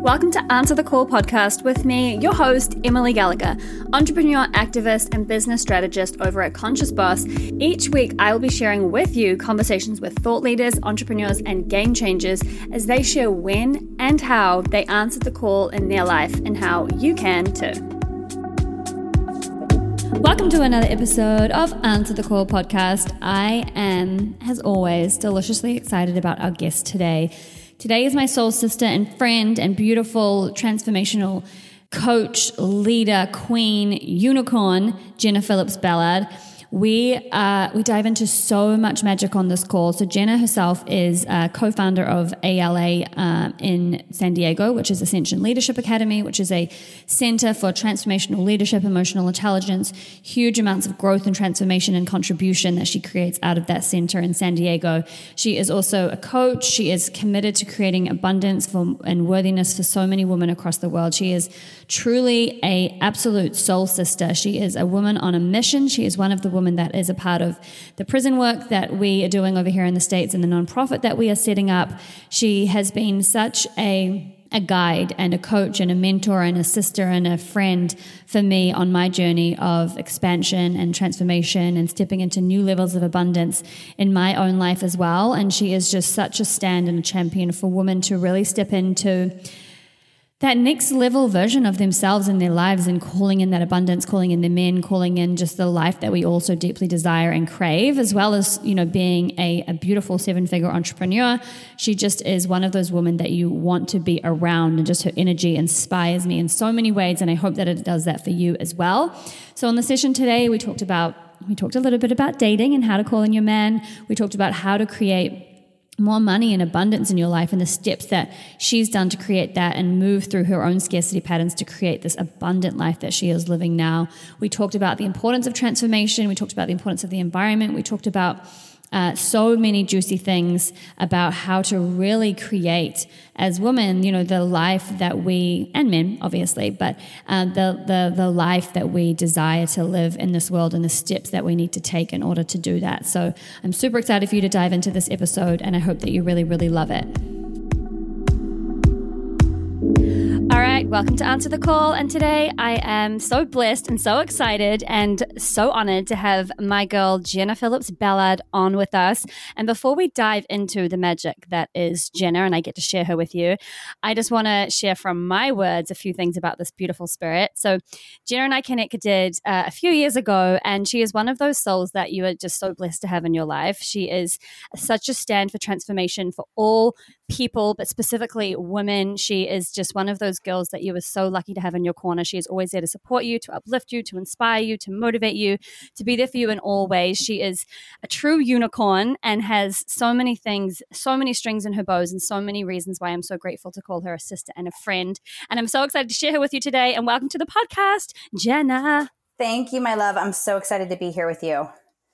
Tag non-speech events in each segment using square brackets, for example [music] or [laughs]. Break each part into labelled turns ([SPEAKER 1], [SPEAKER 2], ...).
[SPEAKER 1] Welcome to Answer the Call podcast with me, your host, Emily Gallagher, entrepreneur, activist, and business strategist over at Conscious Boss. Each week, I will be sharing with you conversations with thought leaders, entrepreneurs, and game changers as they share when and how they answered the call in their life and how you can too. Welcome to another episode of Answer the Call podcast. I am, as always, deliciously excited about our guest today. Today is my soul sister and friend and beautiful transformational coach, leader, queen, unicorn, Jenna Phillips Ballard we uh, we dive into so much magic on this call. So Jenna herself is a co-founder of ALA uh, in San Diego, which is Ascension Leadership Academy, which is a center for transformational leadership, emotional intelligence, huge amounts of growth and transformation and contribution that she creates out of that center in San Diego. She is also a coach. She is committed to creating abundance for, and worthiness for so many women across the world. She is truly a absolute soul sister. She is a woman on a mission. She is one of the woman that is a part of the prison work that we are doing over here in the States and the nonprofit that we are setting up. She has been such a a guide and a coach and a mentor and a sister and a friend for me on my journey of expansion and transformation and stepping into new levels of abundance in my own life as well. And she is just such a stand and a champion for women to really step into that next level version of themselves in their lives and calling in that abundance, calling in the men, calling in just the life that we all so deeply desire and crave, as well as, you know, being a, a beautiful seven figure entrepreneur. She just is one of those women that you want to be around and just her energy inspires me in so many ways. And I hope that it does that for you as well. So on the session today, we talked about we talked a little bit about dating and how to call in your man. We talked about how to create more money and abundance in your life and the steps that she's done to create that and move through her own scarcity patterns to create this abundant life that she is living now. We talked about the importance of transformation. We talked about the importance of the environment. We talked about uh, so many juicy things about how to really create as women, you know, the life that we and men, obviously, but uh, the the the life that we desire to live in this world and the steps that we need to take in order to do that. So I'm super excited for you to dive into this episode, and I hope that you really really love it. Right, welcome to Answer the Call. And today I am so blessed and so excited and so honored to have my girl Jenna Phillips Ballard on with us. And before we dive into the magic that is Jenna and I get to share her with you, I just want to share from my words a few things about this beautiful spirit. So, Jenna and I connected uh, a few years ago, and she is one of those souls that you are just so blessed to have in your life. She is such a stand for transformation for all people, but specifically women. She is just one of those girls that you are so lucky to have in your corner. She is always there to support you, to uplift you, to inspire you, to motivate you, to be there for you in all ways. She is a true unicorn and has so many things, so many strings in her bows, and so many reasons why I'm so grateful to call her a sister and a friend. And I'm so excited to share her with you today. And welcome to the podcast, Jenna.
[SPEAKER 2] Thank you, my love. I'm so excited to be here with you.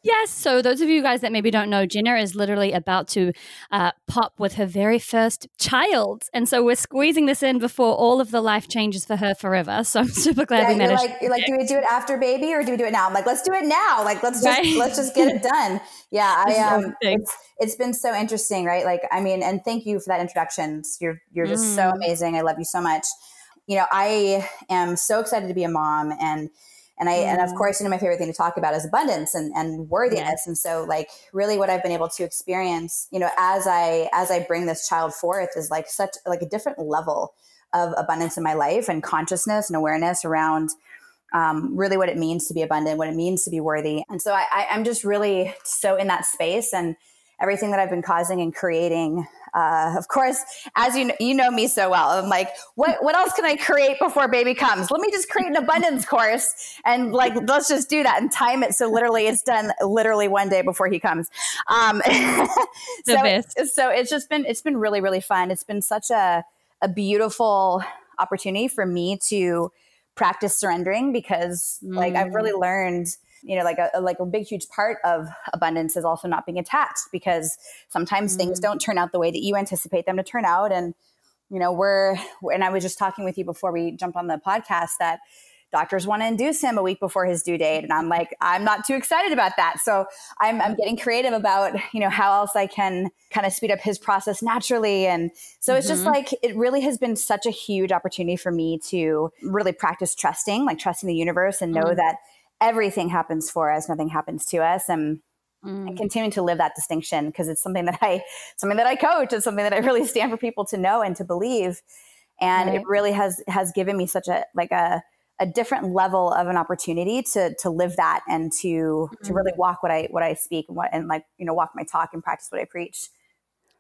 [SPEAKER 1] Yes. So, those of you guys that maybe don't know, Jenna is literally about to uh, pop with her very first child. And so, we're squeezing this in before all of the life changes for her forever. [laughs] So, I'm super glad
[SPEAKER 2] yeah,
[SPEAKER 1] we
[SPEAKER 2] managed.
[SPEAKER 1] Like,
[SPEAKER 2] you're like, do we do it after baby or do we do it now? I'm like, let's do it now. Like, let's just, right? let's just get it [laughs] done. Yeah. I, um, it's, it's been so interesting, right? Like, I mean, and thank you for that introduction. You're, you're just mm. so amazing. I love you so much. You know, I am so excited to be a mom and, and I, mm. and of mm. course, you know, my favorite thing to talk about is abundance and, and worthiness. And so like really what I've been able to experience, you know, as I, as I bring this child forth is like such like a different level of abundance in my life and consciousness and awareness around um, really what it means to be abundant, what it means to be worthy. And so I, I, I'm just really so in that space and everything that I've been causing and creating uh, of course, as you know, you know me so well, I'm like, what what else can I create before baby comes? Let me just create an abundance course and like let's just do that and time it so literally it's done literally one day before he comes. Um, [laughs] so, so it's just been it's been really really fun. It's been such a a beautiful opportunity for me to practice surrendering because like I've really mm. learned you know like a, like a big huge part of abundance is also not being attached because sometimes mm-hmm. things don't turn out the way that you anticipate them to turn out and you know we're and i was just talking with you before we jumped on the podcast that doctors want to induce him a week before his due date and i'm like i'm not too excited about that so i'm, I'm getting creative about you know how else i can kind of speed up his process naturally and so mm-hmm. it's just mm-hmm. like it really has been such a huge opportunity for me to really practice trusting like trusting the universe and know mm-hmm. that everything happens for us nothing happens to us and mm. and continuing to live that distinction because it's something that I something that I coach. It's something that I really stand for people to know and to believe. And right. it really has has given me such a like a a different level of an opportunity to to live that and to mm-hmm. to really mm. walk what I what I speak and what and like you know walk my talk and practice what I preach.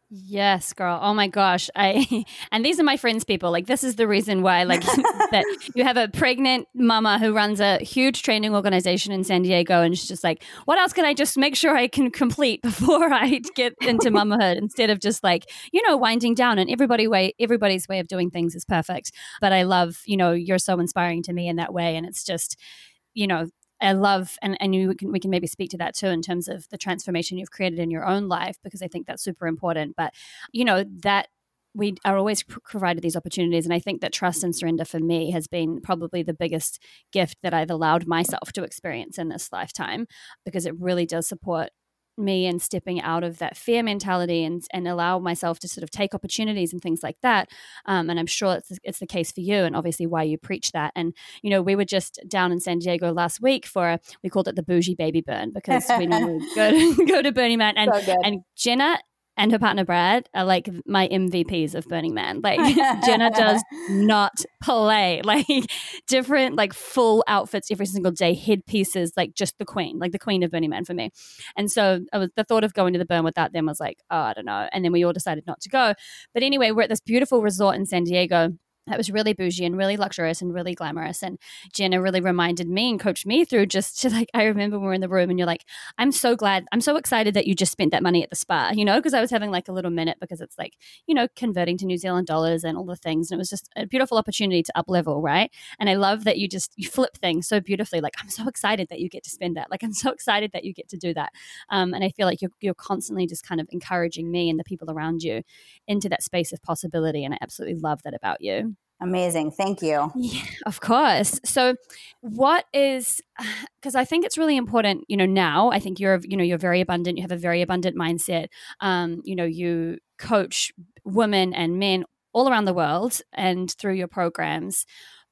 [SPEAKER 1] Yes, girl. Oh my gosh. I [laughs] and these are my friends people. Like this is the reason why like [laughs] that you have a pregnant mama who runs a huge training organization in San Diego and she's just like, what else can I just make sure I can complete [laughs] before I get into mamahood instead of just like, you know, winding down and everybody way everybody's way of doing things is perfect. But I love, you know, you're so inspiring to me in that way and it's just you know I love, and, and you can, we can maybe speak to that too in terms of the transformation you've created in your own life, because I think that's super important. But, you know, that we are always provided these opportunities. And I think that trust and surrender for me has been probably the biggest gift that I've allowed myself to experience in this lifetime because it really does support me and stepping out of that fear mentality and and allow myself to sort of take opportunities and things like that. Um, and I'm sure it's it's the case for you, and obviously why you preach that. And you know, we were just down in San Diego last week for we called it the bougie baby burn because we [laughs] we go to, [laughs] go to Burning Man, and so and Jenna and her partner Brad are like my MVPs of Burning Man. Like [laughs] Jenna does not play. [laughs] Like different like full outfits every single day, headpieces, like just the queen, like the queen of Burning Man for me. And so I was the thought of going to the burn without them was like, oh, I don't know. And then we all decided not to go. But anyway, we're at this beautiful resort in San Diego that was really bougie and really luxurious and really glamorous. And Jenna really reminded me and coached me through just to like, I remember we are in the room and you're like, I'm so glad, I'm so excited that you just spent that money at the spa, you know, because I was having like a little minute because it's like, you know, converting to New Zealand dollars and all the things. And it was just a beautiful opportunity to up level, right? And I love that you just, you flip things so beautifully. Like, I'm so excited that you get to spend that. Like, I'm so excited that you get to do that. Um, and I feel like you're, you're constantly just kind of encouraging me and the people around you into that space of possibility. And I absolutely love that about you.
[SPEAKER 2] Amazing. Thank you.
[SPEAKER 1] Yeah, of course. So what is [sighs] because I think it's really important, you know, now I think you're you know, you're very abundant, you have a very abundant mindset. Um, you know, you coach women and men all around the world and through your programs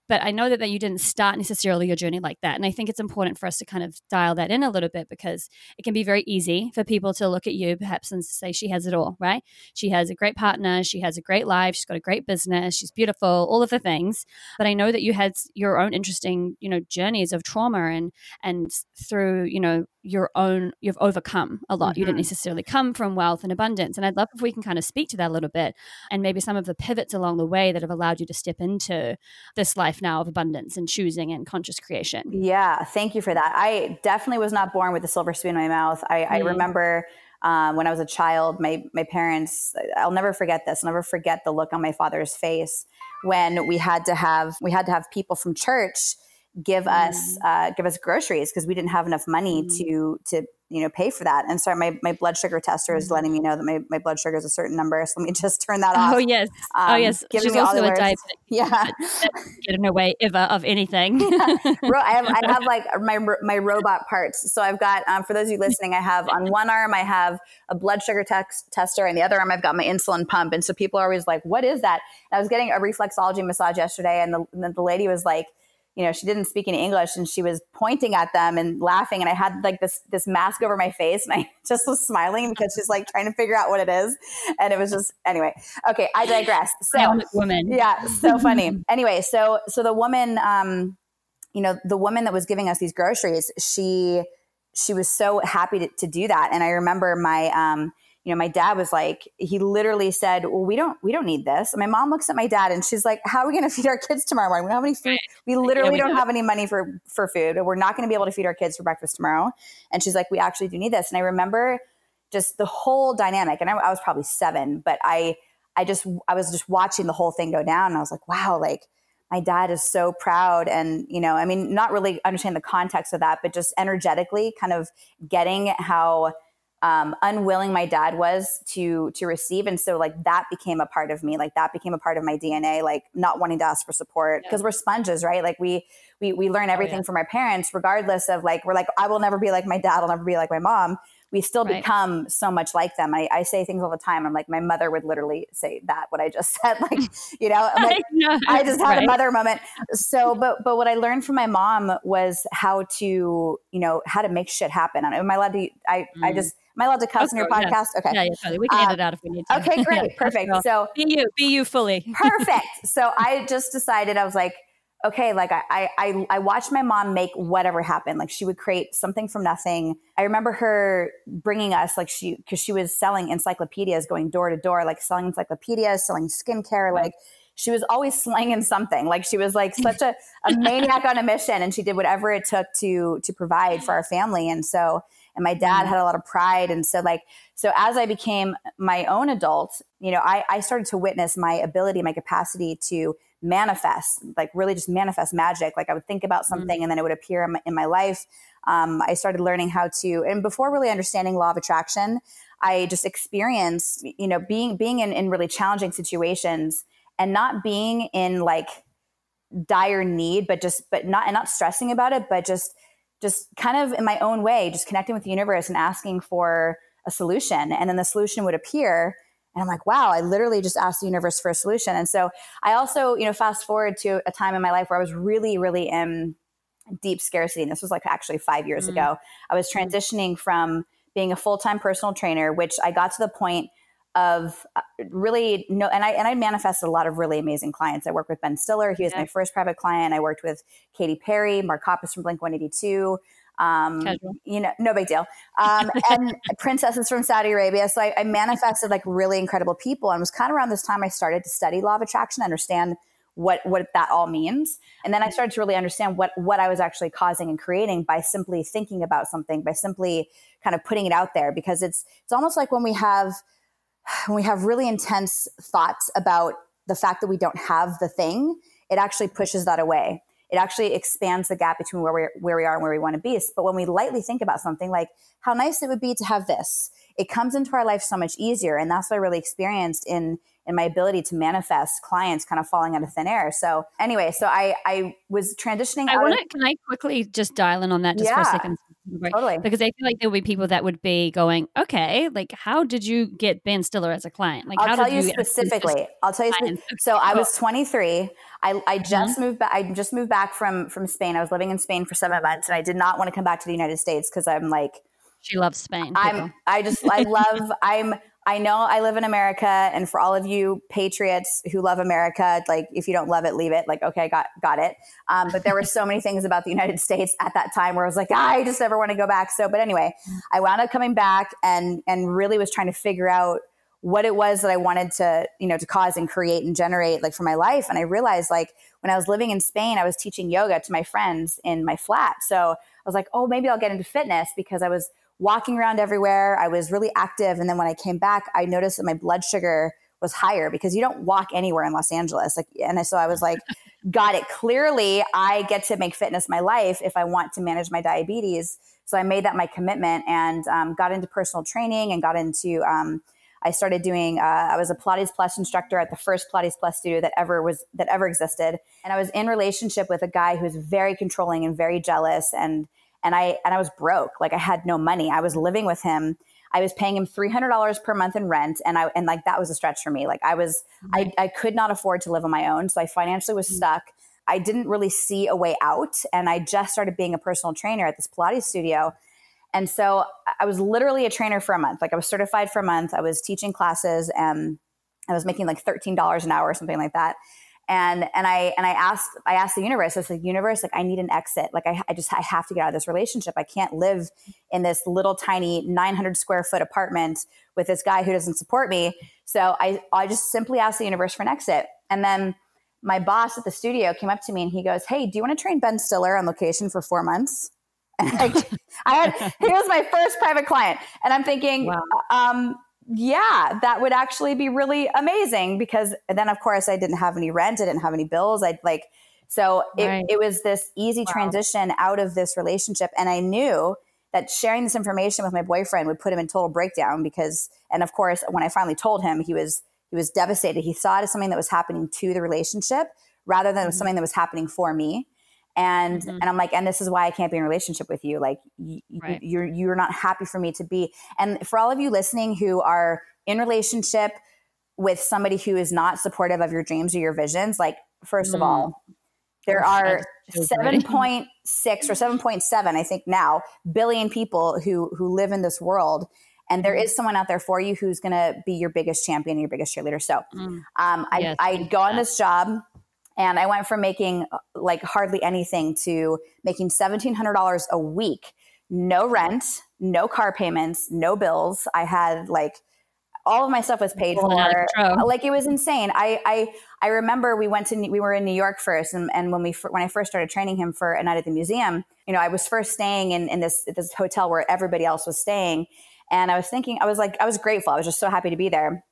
[SPEAKER 1] but I know that, that you didn't start necessarily your journey like that. And I think it's important for us to kind of dial that in a little bit because it can be very easy for people to look at you perhaps and say she has it all, right? She has a great partner, she has a great life, she's got a great business, she's beautiful, all of the things. But I know that you had your own interesting, you know, journeys of trauma and and through, you know, your own you've overcome a lot. Mm-hmm. You didn't mm-hmm. necessarily come from wealth and abundance. And I'd love if we can kind of speak to that a little bit and maybe some of the pivots along the way that have allowed you to step into this life now of abundance and choosing and conscious creation.
[SPEAKER 2] Yeah, thank you for that. I definitely was not born with a silver spoon in my mouth. I, mm. I remember um, when I was a child, my my parents. I'll never forget this. I'll never forget the look on my father's face when we had to have we had to have people from church give mm. us uh, give us groceries because we didn't have enough money mm. to to you know pay for that. And so my, my blood sugar tester is letting me know that my, my blood sugar is a certain number so let me [laughs] just turn that off.
[SPEAKER 1] oh yes. Oh, um, oh yes she's also a diabetic. [laughs]
[SPEAKER 2] Yeah.
[SPEAKER 1] Get in the way ever of anything.
[SPEAKER 2] Yeah. I, have, I [laughs] have like my my robot parts. So i've got um, for those of you listening i have on one arm i have a blood sugar tex- tester. And the other arm i've got my insulin pump. And so people are always like what is that? And i was getting a reflexology massage yesterday and the, and the lady was like you know, she didn't speak any English and she was pointing at them and laughing. And I had like this, this mask over my face and I [laughs] just was smiling because she's like trying to figure out what it is. And it was just, anyway, okay, I digress. So
[SPEAKER 1] woman.
[SPEAKER 2] Yeah. So [laughs] funny. anyway, so, so the woman, um, you know, the woman that was giving us these groceries, she, she was so happy to, to do that. And I remember my, um, you know, my dad was like, he literally said, "Well, we don't, we don't need this." And my mom looks at my dad and she's like, "How are we going to feed our kids tomorrow morning? We don't have any food. We literally yeah, we don't have any money for for food. We're not going to be able to feed our kids for breakfast tomorrow." And she's like, "We actually do need this." And I remember just the whole dynamic. And I, I was probably seven, but I, I just, I was just watching the whole thing go down, and I was like, "Wow!" Like my dad is so proud and you know i mean not really understand the context of that but just energetically kind of getting how um, unwilling my dad was to to receive and so like that became a part of me like that became a part of my dna like not wanting to ask for support because yeah. we're sponges right like we we we learn everything oh, yeah. from our parents regardless of like we're like i will never be like my dad i'll never be like my mom we still right. become so much like them. I, I, say things all the time. I'm like, my mother would literally say that, what I just [laughs] said. Like, [laughs] you know, like, I, I, just had right. a mother moment. So, but, but what I learned from my mom was how to, you know, how to make shit happen. Am I allowed to, I, mm. I just, Am I allowed to cuss okay, on your podcast?
[SPEAKER 1] Yeah. Okay. Yeah, yeah, totally. We can um, edit out if we need to.
[SPEAKER 2] Okay, [laughs] great. yeah, perfect. So
[SPEAKER 1] be you, be you fully.
[SPEAKER 2] perfect. So I just decided I was like, okay, like I, I, I watched my mom make whatever happen. Like she would create something from nothing. I remember her bringing us like she, cause she was selling encyclopedias going door to door, like selling encyclopedias, selling skincare. Like she was always slanging something. Like she was like such a, a maniac on a mission and she did whatever it took to, to provide for our family. And so, and my dad mm-hmm. had a lot of pride. And so like, so as I became my own adult, you know, I, I started to witness my ability, my capacity to manifest, like really just manifest magic. Like I would think about mm-hmm. something mm-hmm. and then it would appear in my, in my life. Um, I started learning how to, and before really understanding law of attraction, I just experienced, you know, being being in, in really challenging situations and not being in like dire need, but just but not and not stressing about it, but just just kind of in my own way, just connecting with the universe and asking for a solution, and then the solution would appear and I'm like, wow, I literally just asked the universe for a solution. And so I also, you know, fast forward to a time in my life where I was really, really in deep scarcity. And this was like actually five years mm. ago. I was mm. transitioning from being a full time personal trainer, which I got to the point of uh, really no and I and I manifested a lot of really amazing clients. I worked with Ben Stiller, he was yeah. my first private client. I worked with Katy Perry, Mark Hoppus from Blink 182, um, you know, no big deal. Um, and [laughs] princesses from Saudi Arabia. So I, I, manifested like really incredible people. And it was kind of around this time I started to study law of attraction, understand what what that all means. And then I started to really understand what what I was actually causing and creating by simply thinking about something, by simply kind of putting it out there. Because it's it's almost like when we have when we have really intense thoughts about the fact that we don't have the thing, it actually pushes that away it actually expands the gap between where we where we are and where we want to be. But when we lightly think about something like how nice it would be to have this, it comes into our life so much easier, and that's what I really experienced in in my ability to manifest clients kind of falling out of thin air. So anyway, so I I was transitioning.
[SPEAKER 1] I want to. Can I quickly just dial in on that just yeah. for a second?
[SPEAKER 2] Totally.
[SPEAKER 1] Because I feel like there will be people that would be going, okay, like how did you get Ben Stiller as a client? Like,
[SPEAKER 2] I'll
[SPEAKER 1] how
[SPEAKER 2] tell
[SPEAKER 1] did
[SPEAKER 2] you specifically. I'll tell you. Spe- so I was 23. I, I just mm-hmm. moved back. I just moved back from from Spain. I was living in Spain for seven months, and I did not want to come back to the United States because I'm like,
[SPEAKER 1] she loves Spain.
[SPEAKER 2] People. I'm. I just. I love. [laughs] I'm. I know I live in America, and for all of you patriots who love America, like if you don't love it, leave it. Like, okay, got got it. Um, but there were so many things about the United [laughs] States at that time where I was like, I just never want to go back. So, but anyway, I wound up coming back and and really was trying to figure out what it was that I wanted to, you know, to cause and create and generate like for my life. And I realized like when I was living in Spain, I was teaching yoga to my friends in my flat. So I was like, oh, maybe I'll get into fitness because I was walking around everywhere. I was really active. And then when I came back, I noticed that my blood sugar was higher because you don't walk anywhere in Los Angeles. Like, and so I was like, [laughs] got it. Clearly, I get to make fitness my life if I want to manage my diabetes. So I made that my commitment and um, got into personal training and got into. Um, I started doing. Uh, I was a Pilates Plus instructor at the first Pilates Plus studio that ever was that ever existed, and I was in relationship with a guy who was very controlling and very jealous and and I and I was broke. Like I had no money. I was living with him. I was paying him three hundred dollars per month in rent, and I and like that was a stretch for me. Like I was, I, I could not afford to live on my own, so I financially was mm-hmm. stuck. I didn't really see a way out, and I just started being a personal trainer at this Pilates studio. And so I was literally a trainer for a month. Like I was certified for a month. I was teaching classes, and I was making like thirteen dollars an hour or something like that and and I and I asked I asked the universe. I said, universe, like I need an exit. Like I, I just I have to get out of this relationship. I can't live in this little tiny 900 square foot apartment with this guy who doesn't support me. So I I just simply asked the universe for an exit. And then my boss at the studio came up to me and he goes, "Hey, do you want to train Ben Stiller on location for four months?" [laughs] And I, I had he was my first private client, and I'm thinking, wow. um, yeah, that would actually be really amazing because then, of course, I didn't have any rent, I didn't have any bills. I'd like, so it, right. it was this easy wow. transition out of this relationship. And I knew that sharing this information with my boyfriend would put him in total breakdown because and of course when I finally told him he was he was devastated. He saw it as something that was happening to the relationship rather than mm-hmm. something that was happening for me. And mm-hmm. and I'm like, and this is why I can't be in a relationship with you. Like y- right. you're you're not happy for me to be. And for all of you listening who are in relationship with somebody who is not supportive of your dreams or your visions, like first mm. of all, there are 7.6 or 7.7 I think now billion people who who live in this world and there mm-hmm. someone out there for you who's going to be your biggest champion, your biggest cheerleader. So mm. um, I, yes, I go on this job and I went from making uh, like hardly anything to making $1,700 a week, no rent, no car payments, no bills. I had like all of my stuff was paid for. Like it was insane. I, I, I remember we went to, we were in New York first. And, and when we, when I first started training him for a night at the museum, you know, I was first staying in, in this, this hotel where everybody else was staying. And I was thinking, I was like, I was grateful. I was just so happy to be there.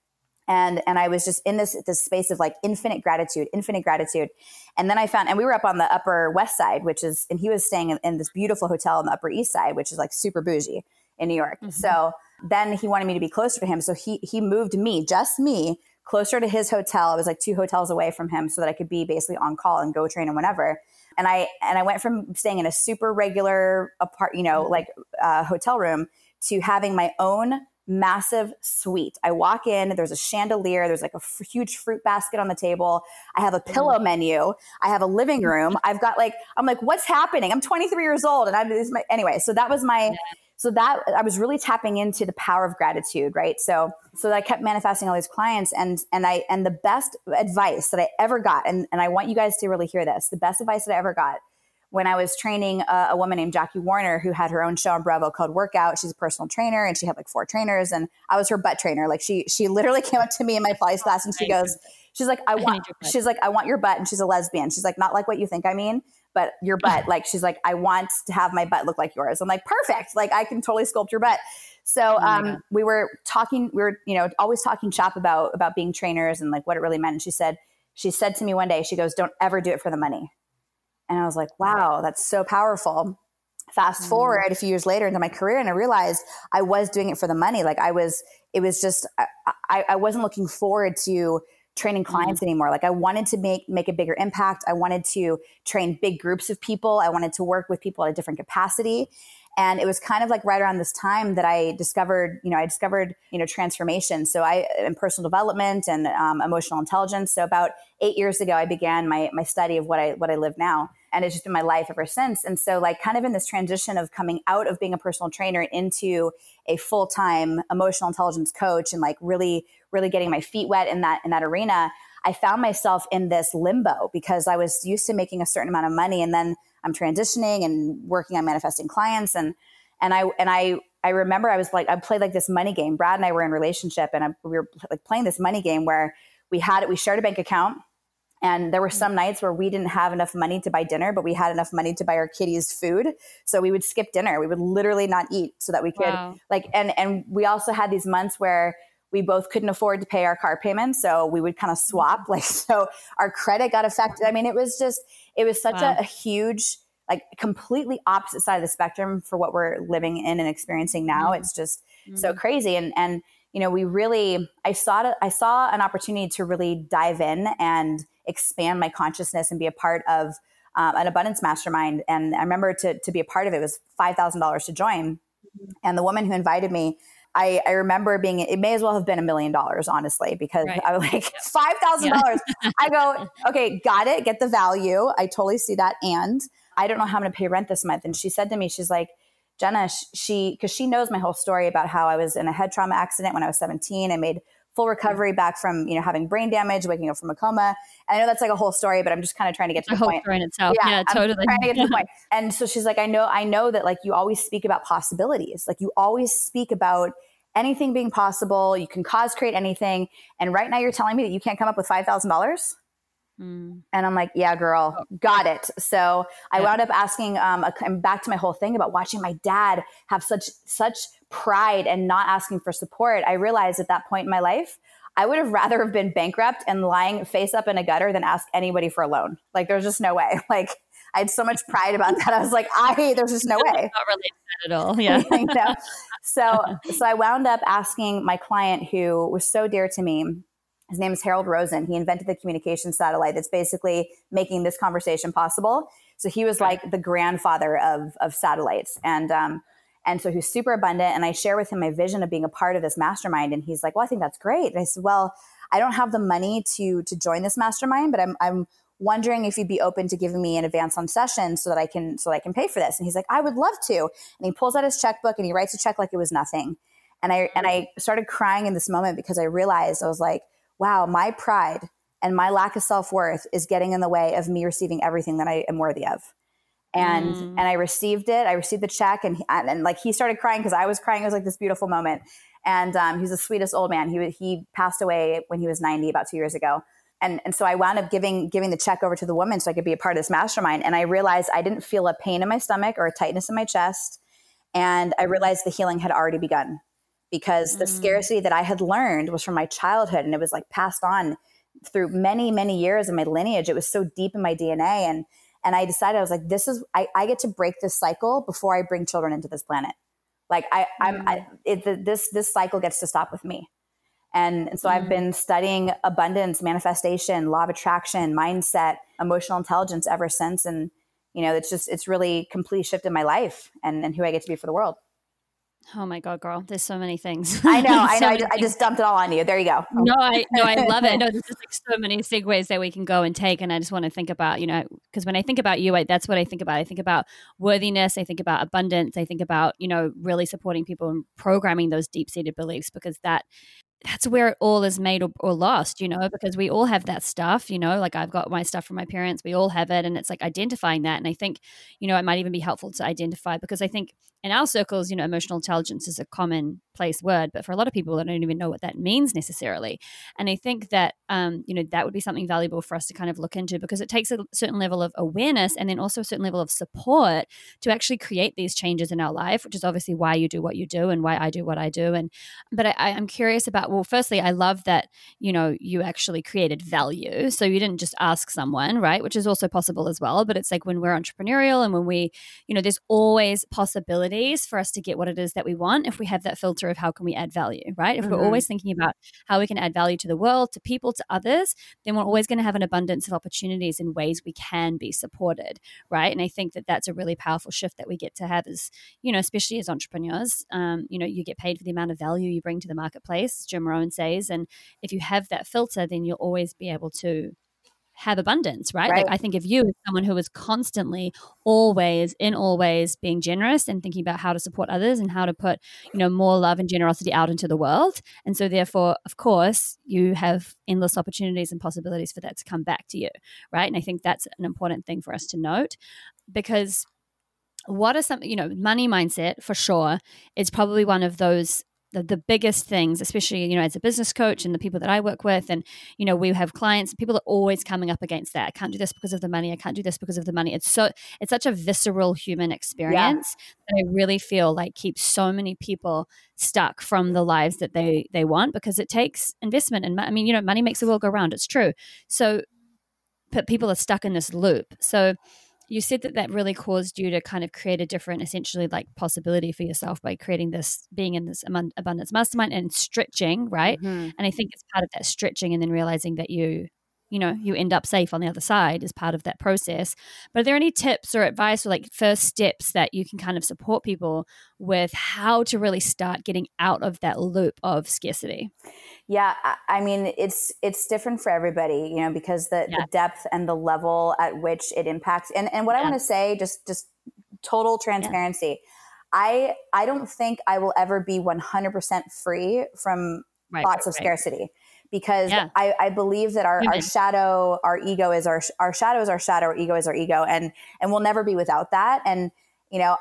[SPEAKER 2] And, and I was just in this, this space of like infinite gratitude, infinite gratitude. And then I found, and we were up on the upper west side, which is, and he was staying in, in this beautiful hotel on the upper east side, which is like super bougie in New York. Mm-hmm. So then he wanted me to be closer to him. So he, he moved me, just me, closer to his hotel. I was like two hotels away from him so that I could be basically on call and go train and whatever. And I, and I went from staying in a super regular apart, you know, mm-hmm. like uh, hotel room to having my own massive suite. I walk in, there's a chandelier, there's like a f- huge fruit basket on the table. I have a mm. pillow mm. menu. I have a living room. I've got like, I'm like, what's happening? I'm 23 years old. And I'm, my, anyway, so that was my, so that I was really tapping into the power of gratitude, right? So, so I kept manifesting all these clients and, and I, and the best advice that I ever got, and, and I want you guys to really hear this, the best advice that I ever got when I was training a, a, woman named Jackie Warner who had her own show on Bravo called Workout. She's a personal trainer and she had like four trainers and I was her butt trainer. Like she she literally [laughs] came up to me in my Pilates class and she goes, she's like, I want she's like, I want your butt. And she's a lesbian. She's like, not like what you think I mean, but your [laughs] butt. like she's like, I want to have my butt look like yours. I'm like, perfect. Like I can totally sculpt your butt. So oh um, we were talking, we were, you know, always talking shop about about being trainers and like what it really meant. And she said, she said to me one day, she goes, Don't ever do it for the money. And I was like, wow, that's so powerful. Fast mm. forward a few years later into my career, and I realized I was doing it for the money. Like I was, it was just, I, I wasn't looking forward to training clients mm. anymore. Like I wanted to make make a bigger impact. I wanted to train big groups of people. I wanted to work with people at a different capacity. And it was kind of like right around this time that I discovered, you know, I discovered, you know, transformation. So I, in personal development and um, emotional intelligence. So about eight years ago, I began my, my study of what I, what I live now. And it's just been my life ever since. And so like kind of in this transition of coming out of being a personal trainer into a full-time emotional intelligence coach and like really, really getting my feet wet in that, in that arena, I found myself in this limbo because I was used to making a certain amount of money and then I'm transitioning and working on manifesting clients and and I and I I remember I was like I played like this money game. Brad and I were in relationship and I, we were like playing this money game where we had it we shared a bank account and there were some nights where we didn't have enough money to buy dinner, but we had enough money to buy our kitties food. So we would skip dinner. We would literally not eat so that we could wow. like and and we also had these months where we both couldn't afford to pay our car payments so we would kind of swap mm-hmm. [laughs] like so our credit got affected i mean it was just it was such wow. a, a, huge like completely opposite side of the spectrum for what we're living in and experiencing now mm-hmm. it's just mm-hmm. so crazy and and you know we really i saw i saw an opportunity to really dive in and expand my consciousness and be a part of um, an abundance mastermind and i remember to, to be a part of it was $5000 to join mm-hmm. and the woman who invited me I, I remember being, it may as well have been a million dollars, honestly, because right. I was like, $5,000. Yeah. [laughs] I go, okay, got it. Get the value. I totally see that. And I don't know how I'm going to pay rent this month. And she said to me, she's like, Jenna, she, cause she knows my whole story about how I was in a head trauma accident when I was 17. I made full recovery back from, you know, having brain damage, waking up from a coma. And I know that's like a whole story, but I'm just kind of trying to get to the, the point.
[SPEAKER 1] in itself. Yeah, yeah totally.
[SPEAKER 2] trying to get to the point. [laughs] And so she's like, I know, I know that like you always speak about possibilities. Like you always speak about anything being possible. You can cause create anything. And right now you're telling me that you can't come up with $5,000? Mm. And I'm like, yeah, girl, oh. got it. So I wound up asking, um, a, back to my whole thing about watching my dad have such, such pride and not asking for support. I realized at that point in my life, I would have rather have been bankrupt and lying face up in a gutter than ask anybody for a loan. Like there's just no way. [laughs] Like I had so much [laughs] pride about that. I was like, I there's just no way.
[SPEAKER 1] Not related at all. [laughs] Yeah.
[SPEAKER 2] you know? So so I wound up asking my client who was so dear to me. His name is Harold Rosen. He invented the communication satellite that's basically making this conversation possible. So he was like the grandfather of of satellites, and um, and so he's super abundant. And I share with him my vision of being a part of this mastermind, and he's like, "Well, I think that's great." And I said, "Well, I don't have the money to to join this mastermind, but I'm I'm wondering if you'd be open to giving me an advance on session so that I can so that I can pay for this." And he's like, "I would love to." And he pulls out his checkbook and he writes a check like it was nothing. And I and I started crying in this moment because I realized I was like, "Wow, my pride." And my lack of self worth is getting in the way of me receiving everything that I am worthy of and mm. and I received it. I received the check, and and, and like he started crying because I was crying. It was like this beautiful moment. And um, he's the sweetest old man. He he passed away when he was ninety, about two years ago. And and so I wound up giving giving the check over to the woman so I could be a part of this mastermind. And I realized I didn't feel a pain in my stomach or a tightness in my chest. And I realized the healing had already begun because the mm. scarcity that I had learned was from my childhood, and it was like passed on through many many years in my lineage. It was so deep in my DNA and and I decided I was like, this is I, I get to break this cycle before I bring children into this planet. Like I, I'm, I, mm. it, this this cycle gets to stop with me. And, and so mm. I've been studying abundance, manifestation, law of attraction, mindset, emotional intelligence ever since. And you know, it's just it's really complete shift in my life and, and who I get to be for the world.
[SPEAKER 1] Oh my god, girl! There's so many things. [laughs]
[SPEAKER 2] I know, I [laughs] know. I just, I just, dumped it all on you. There you go.
[SPEAKER 1] No, I no, I love it. No, there's just like so many segues that we can go and take, and I just want to think about, you know, because when I think about you, I, that's what I think about. I think about worthiness. I think about abundance. I think about, you know, really supporting people and programming those deep seated beliefs because that that's where it all is made or, or, lost, you know, because we all have that stuff, you know, like I've got my stuff from my parents, we all have it. And it's like identifying that. And I think, you know, it might even be helpful to identify because I think in our circles, you know, emotional intelligence is a commonplace word, but for a lot of people, they don't even know what that means necessarily. And I think that, um, you know, that would be something valuable for us to kind of look into because it takes a certain level of awareness and then also a certain level of support to actually create these changes in our life, which is obviously why you do what you do and why I do what I do. And, but I, I'm curious about, well, firstly, I love that, you know, you actually created value. So you didn't just ask someone, right? Which is also possible as well. But it's like when we're entrepreneurial and when we, you know, there's always possibilities for us to get what it is that we want if we have that filter of how can we add value, right? If mm-hmm. we're always thinking about how we can add value to the world, to people, to others, then we're always going to have an abundance of opportunities in ways we can be supported, right? And I think that that's a really powerful shift that we get to have as, you know, especially as entrepreneurs. Um, you know, you get paid for the amount of value you bring to the marketplace, Jim Rohn says. And if you have that filter, then you'll always be able to have abundance, right? right? Like I think of you as someone who is constantly, always, in always being generous and thinking about how to support others and how to put, you know, more love and generosity out into the world. And so therefore, of course, you have endless opportunities and possibilities for that to come back to you, right? And I think that's an important thing for us to note because what are some, you know, money mindset for sure is probably one of those the, the biggest things, especially, you know, as a business coach and the people that I work with, and, you know, we have clients, people are always coming up against that. I can't do this because of the money. I can't do this because of the money. It's so, it's such a visceral human experience yeah. that I really feel like keeps so many people stuck from the lives that they, they want because it takes investment. And I mean, you know, money makes the world go round. It's true. So, but people are stuck in this loop. So, you said that that really caused you to kind of create a different essentially like possibility for yourself by creating this being in this abundance mastermind and stretching right mm-hmm. and i think it's part of that stretching and then realizing that you you know you end up safe on the other side as part of that process but are there any tips or advice or like first steps that you can kind of support people with how to really start getting out of that loop of scarcity
[SPEAKER 2] yeah i mean it's it's different for everybody you know because the, yeah. the depth and the level at which it impacts and and what yeah. i want to say just just total transparency yeah. I I don't think I will ever be 100% free from right, thoughts right, of scarcity because yeah. I, I, believe that our, our shadow, our ego is our our shadow is our shadow, our ego is our ego, and and we'll never be without that. And you know,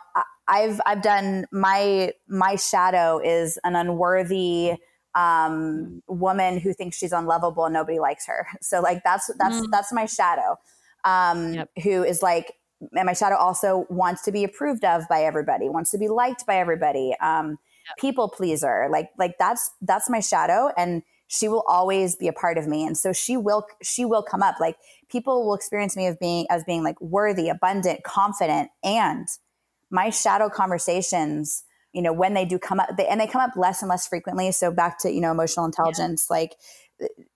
[SPEAKER 2] I, have I've done my my shadow is an unworthy um, woman who thinks she's unlovable and nobody likes her. [laughs] So like that's that's mm. that's my shadow, um, yep. who is like. And my shadow also wants to be approved of by everybody, wants to be liked by everybody. Um. People pleaser, like like that's that's my shadow, and she will always be a part of me. And so she will she will come up. Like people will experience me of being as being like worthy abundant confident. And my shadow conversations you know when they do come up they, and they come up less and less frequently. So back to you know emotional intelligence yeah. like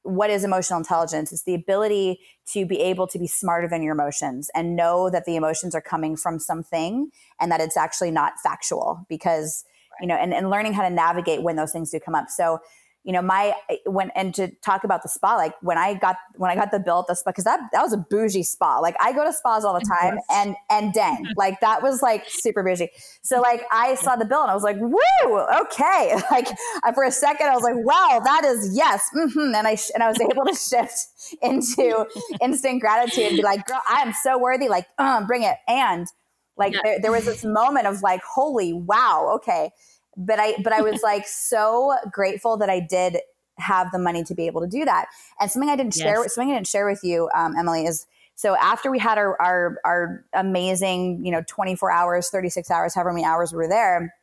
[SPEAKER 2] what is emotional intelligence? It's the ability to be able to be smarter than your emotions and know that the emotions are coming from something and that it's actually not factual because right. you know and, and learning how to navigate when those things do come up. So you know, my when and to talk about the spa, like when I got when I got the bill at the spa, because that that was a bougie spa. Like I go to spas all the time, and and dang, [laughs] like that was like super bougie. So like I saw the bill and I was like, woo, okay. [laughs] Like for a second, I was like, wow, that is yes, mm-hmm. and I and I was able to [laughs] shift into instant gratitude and be like, girl, I am so worthy. Like, um, bring it. And like yeah. there, there was this moment of like, holy wow, okay but I but I was [laughs] like so grateful that I did have the money to be able to do that. And something I didn't yes. share something I didn't share with you, um, Emily, is so after we had our, our our amazing, you know, 24 hours, 36 hours, however many hours we were there,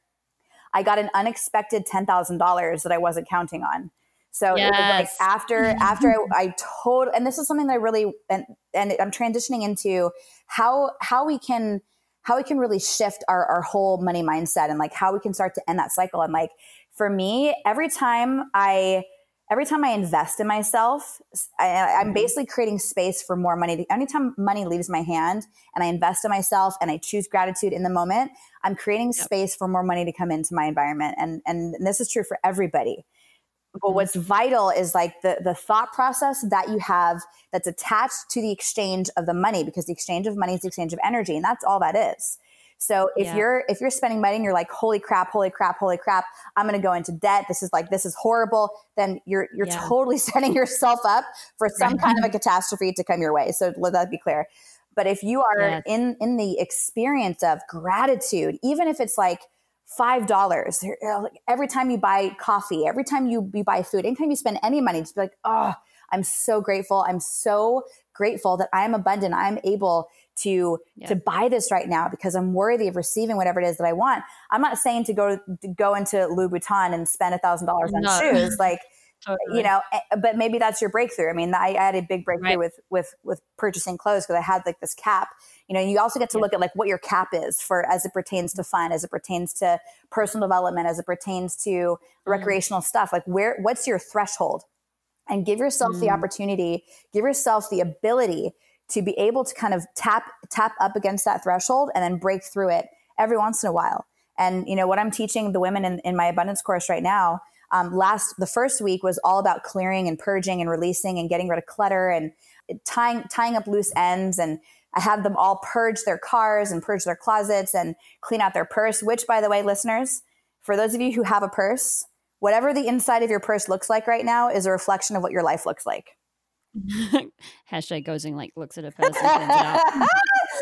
[SPEAKER 2] I got an unexpected ten thousand dollars that I wasn't counting on. So yes. it was like after after I, I told, and this is something that I really and and I'm transitioning into how how we can how we can really shift our, our whole money mindset and like how we can start to end that cycle. And like for me, every time I, every time I invest in myself, I, am mm-hmm. basically creating space for more money. Anytime money leaves my hand and I invest in myself and I choose gratitude in the moment, I'm creating yep. space for more money to come into my environment. And, and this is true for everybody. But mm-hmm. what's vital is like the, the thought process that you have that's attached to the exchange of the money, because the exchange of money is the exchange of energy. And that's all that is. So if yeah. you're if you're spending money and you're like, holy crap, holy crap, holy crap, I'm gonna go into debt. This is like this is horrible, then you're you're yeah. totally [laughs] setting yourself up for some kind of a [laughs] catastrophe to come your way. So let that be clear. But if you are yes. in in the experience of gratitude, even if it's like five dollars every time you buy coffee every time you, you buy food anytime you spend any money just be like oh i'm so grateful i'm so grateful that i'm abundant i'm able to yeah. to buy this right now because i'm worthy of receiving whatever it is that i want i'm not saying to go to go into louis vuitton and spend a thousand dollars on no. shoes like [laughs] Totally. you know eh, but maybe that's your breakthrough i mean i, I had a big breakthrough right. with with with purchasing clothes because i had like this cap you know you also get to look at like what your cap is for as it pertains to fun as it pertains to personal development as it pertains to mm-hmm. recreational stuff like where what's your threshold and give yourself mm. the opportunity give yourself the ability to be able to kind of tap tap up against that threshold and then break through it every once in a while and you know what i'm teaching the women in, in my abundance course right now um, last the first week was all about clearing and purging and releasing and getting rid of clutter and tying tying up loose ends and I had them all purge their cars and purge their closets and clean out their purse, which by the way, listeners, for those of you who have a purse, whatever the inside of your purse looks like right now is a reflection of what your life looks like. [laughs]
[SPEAKER 1] Hashtag goes and like looks at a purse and [laughs]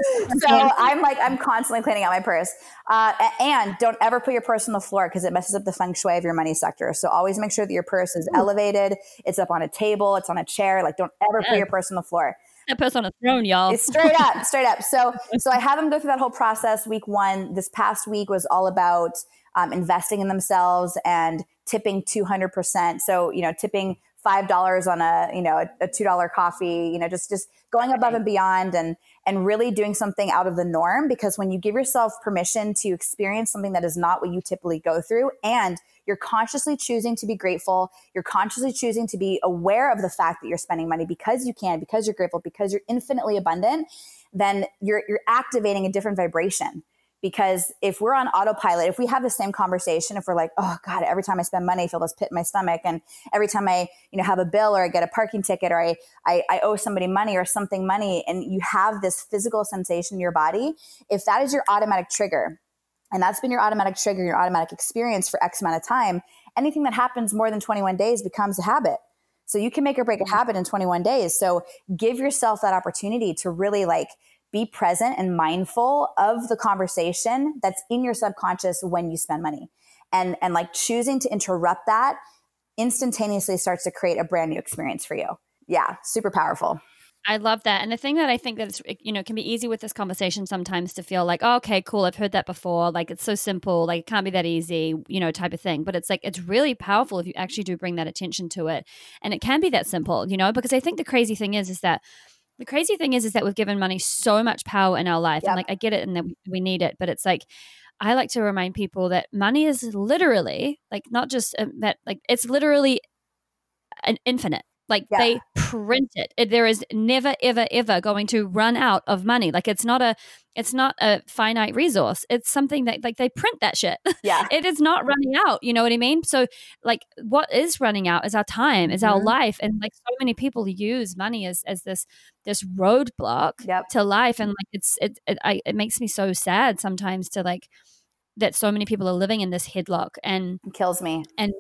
[SPEAKER 1] [laughs]
[SPEAKER 2] so I'm like, I'm constantly cleaning out my purse. Uh, and don't ever put your purse on the floor because it messes up the feng shui of your money sector. So always make sure that your purse is elevated. It's up on a table. It's on a chair. Like don't ever put your purse on the floor.
[SPEAKER 1] Purse on a throne, y'all.
[SPEAKER 2] It's straight up, straight up. So, [laughs] so I have them go through that whole process. Week one, this past week was all about um, investing in themselves and tipping 200%. So, you know, tipping five dollars on a you know a, a two dollar coffee you know just just going above and beyond and and really doing something out of the norm because when you give yourself permission to experience something that is not what you typically go through and you're consciously choosing to be grateful. You're consciously choosing to be aware of the fact that you're spending money. Because you can because you're grateful because you're infinitely abundant then you're you're activating a different vibration. Because if we're on autopilot if we have the same conversation if we're like oh god every time i spend money i feel this pit in my stomach and every time i you know have a bill or i get a parking ticket or i i, I owe somebody money or something money and you have this physical sensation in your body if that is your automatic trigger and that's been your automatic trigger your automatic experience for x amount of time anything that happens more than 21 days becomes a habit so you can make or break a mm-hmm. habit in 21 days so give yourself that opportunity to really like be present and mindful of the conversation that's in your subconscious when you spend money. And, and like choosing to interrupt that instantaneously starts to create a brand new experience for you. Yeah, super powerful.
[SPEAKER 1] I love that. And the thing that I think that it's, you know, can be easy with this conversation sometimes to feel like, oh, okay, cool, I've heard that before. Like it's so simple, like it can't be that easy, you know, type of thing. But it's like, it's really powerful if you actually do bring that attention to it. And it can be that simple, you know, because I think the crazy thing is, is that the crazy thing is, is that we've given money so much power in our life. And like, I get it and that we need it, but it's like, I like to remind people that money is literally like not just uh, that, like it's literally an infinite like yeah. they print it. There is never, ever, ever going to run out of money. Like it's not a, it's not a finite resource. It's something that like they print that shit.
[SPEAKER 2] Yeah, [laughs]
[SPEAKER 1] it is not running out. You know what I mean? So like, what is running out is our time, is mm-hmm. our life, and like so many people use money as as this this roadblock
[SPEAKER 2] yep.
[SPEAKER 1] to life, and like it's it it, I, it makes me so sad sometimes to like that so many people are living in this headlock and
[SPEAKER 2] it kills me
[SPEAKER 1] and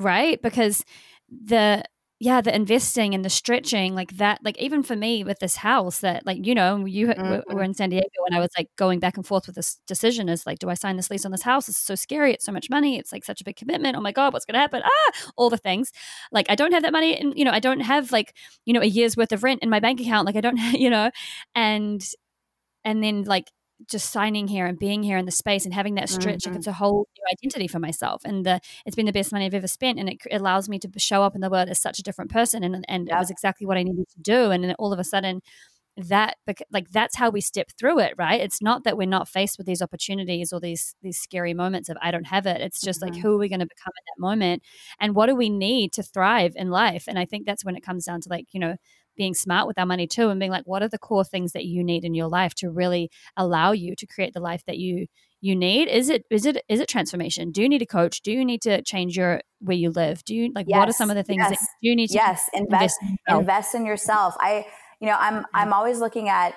[SPEAKER 1] right because the yeah the investing and the stretching like that like even for me with this house that like you know you mm-hmm. were in san diego and i was like going back and forth with this decision is like do i sign this lease on this house? It's so scary it's so much money it's like such a big commitment oh my god what's going to happen? Ah all the things. Like i don't have that money and you know i don't have like you know a year's worth of rent in my bank account like i don't [laughs] you know and and then like just signing here and being here in the space and having that stretch mm-hmm. like it's a whole new identity for myself and the it's been the best money i've ever spent and it allows me to show up in the world as such a different person and and yep. it was exactly what i needed to do and then all of a sudden that like that's how we step through it right it's not that we're not faced with these opportunities or these these scary moments of i don't have it it's just mm-hmm. like who are we going to become at that moment and what do we need to thrive in life and i think that's when it comes down to like you know being smart with our money too and being like what are the core things that you need in your life to really allow you to create the life that you you need? Is it is it is it transformation? Do you need a coach? Do you need to change your where you live? Do you like yes, what are some of the things yes, that you need to
[SPEAKER 2] yes invest invest in, invest in yourself. I you know i'm i'm always looking at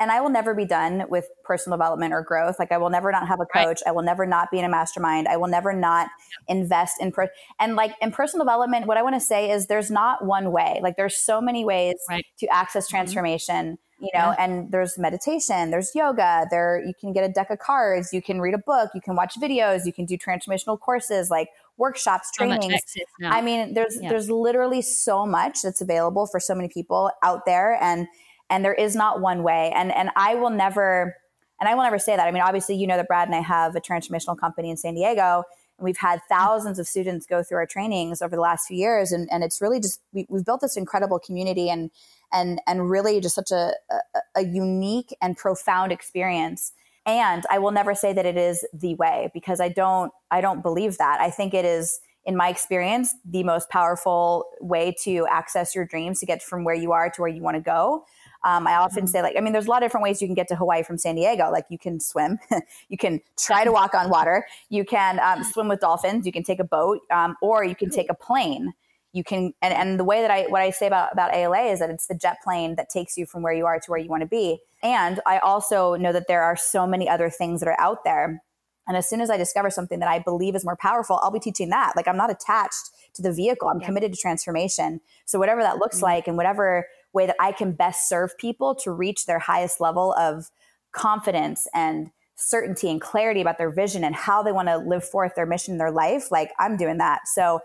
[SPEAKER 2] and i will never be done with personal development or growth. Like i will never not have a coach. Right. i will never not be in a mastermind. I will never not invest in per- and like in personal development what i want to say is there's not one way. Like there's so many ways right. to access mm-hmm. transformation. mm-hmm you know yeah. and there's meditation there's yoga there you can get a deck of cards you can read a book you can watch videos you can do transformational courses like workshops trainings. i mean there's yeah. there's literally so much that's available for so many people out there and and there is not one way. And and i will never and i will never say that. I mean obviously you know that brad and i have a transformational company in san diego and we've had thousands of students go through our trainings over the last few years and, and it's really just we, we've built this incredible community and and and really just such a, a, a unique and profound experience and i will never say that it is the way because i don't i don't believe that i think it is in my experience the most powerful way to access your dreams to get from where you are to where you want to go um, I often mm-hmm. say, like, I mean, there's a lot of different ways you can get to Hawaii from San Diego. Like, you can swim, [laughs] you can try to walk on water, you can um, swim with dolphins, you can take a boat, um, or you can take a plane you can and, and the way that i what i say about about ala is that it's the jet plane that takes you from where you are to where you want to be. And i also know that there are so many other things that are out there. And as soon as i discover something that i believe is more powerful i'll be teaching that. Like i'm not attached to the vehicle. I'm yeah. committed to transformation. So whatever that looks mm-hmm. like and whatever way that i can best serve people to reach their highest level of confidence and certainty and clarity about their vision and how they want to live forth their mission in their life like i'm doing that. So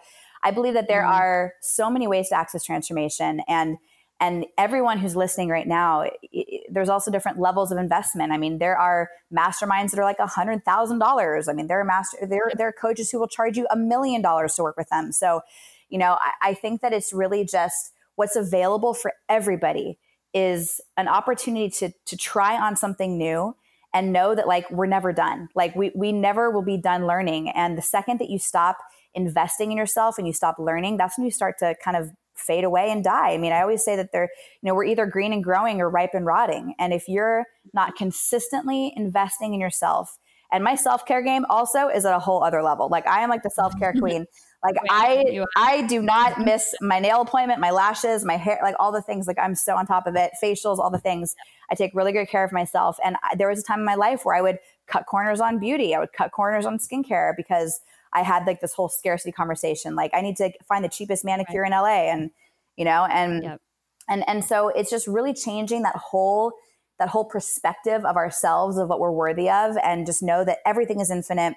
[SPEAKER 2] I believe that there mm. are so many ways to access transformation and and everyone who's listening right now it, there's also different levels of investment. I mean there are masterminds that are like a hundred thousand dollars. I mean there are master there, there are coaches who will charge you a million dollars to work with them. So you know I, I think that it's really just what's available for everybody is an opportunity to to try on something new and know that like we're never done. Like we we never will be done learning. And the second that you stop investing in yourself and you stop learning, that's when you start to kind of fade away and die. I mean, I always say that they're, you know, we're either green and growing or ripe and rotting. And if you're not consistently investing in yourself, and my self-care game also is at a whole other level. Like I am like the self-care [laughs] queen. Like I I do not miss my nail appointment, my lashes, my hair, like all the things. Like I'm so on top of it. Facials, all the things. I take really good care of myself. And I, there was a time in my life where I would cut corners on beauty. I would cut corners on skincare because I had like this whole scarcity conversation. Like I need to find the cheapest manicure right. in LA and, you know, and, yep. and, and so it's just really changing that whole, that whole perspective of ourselves of what we're worthy of and just know that everything is infinite.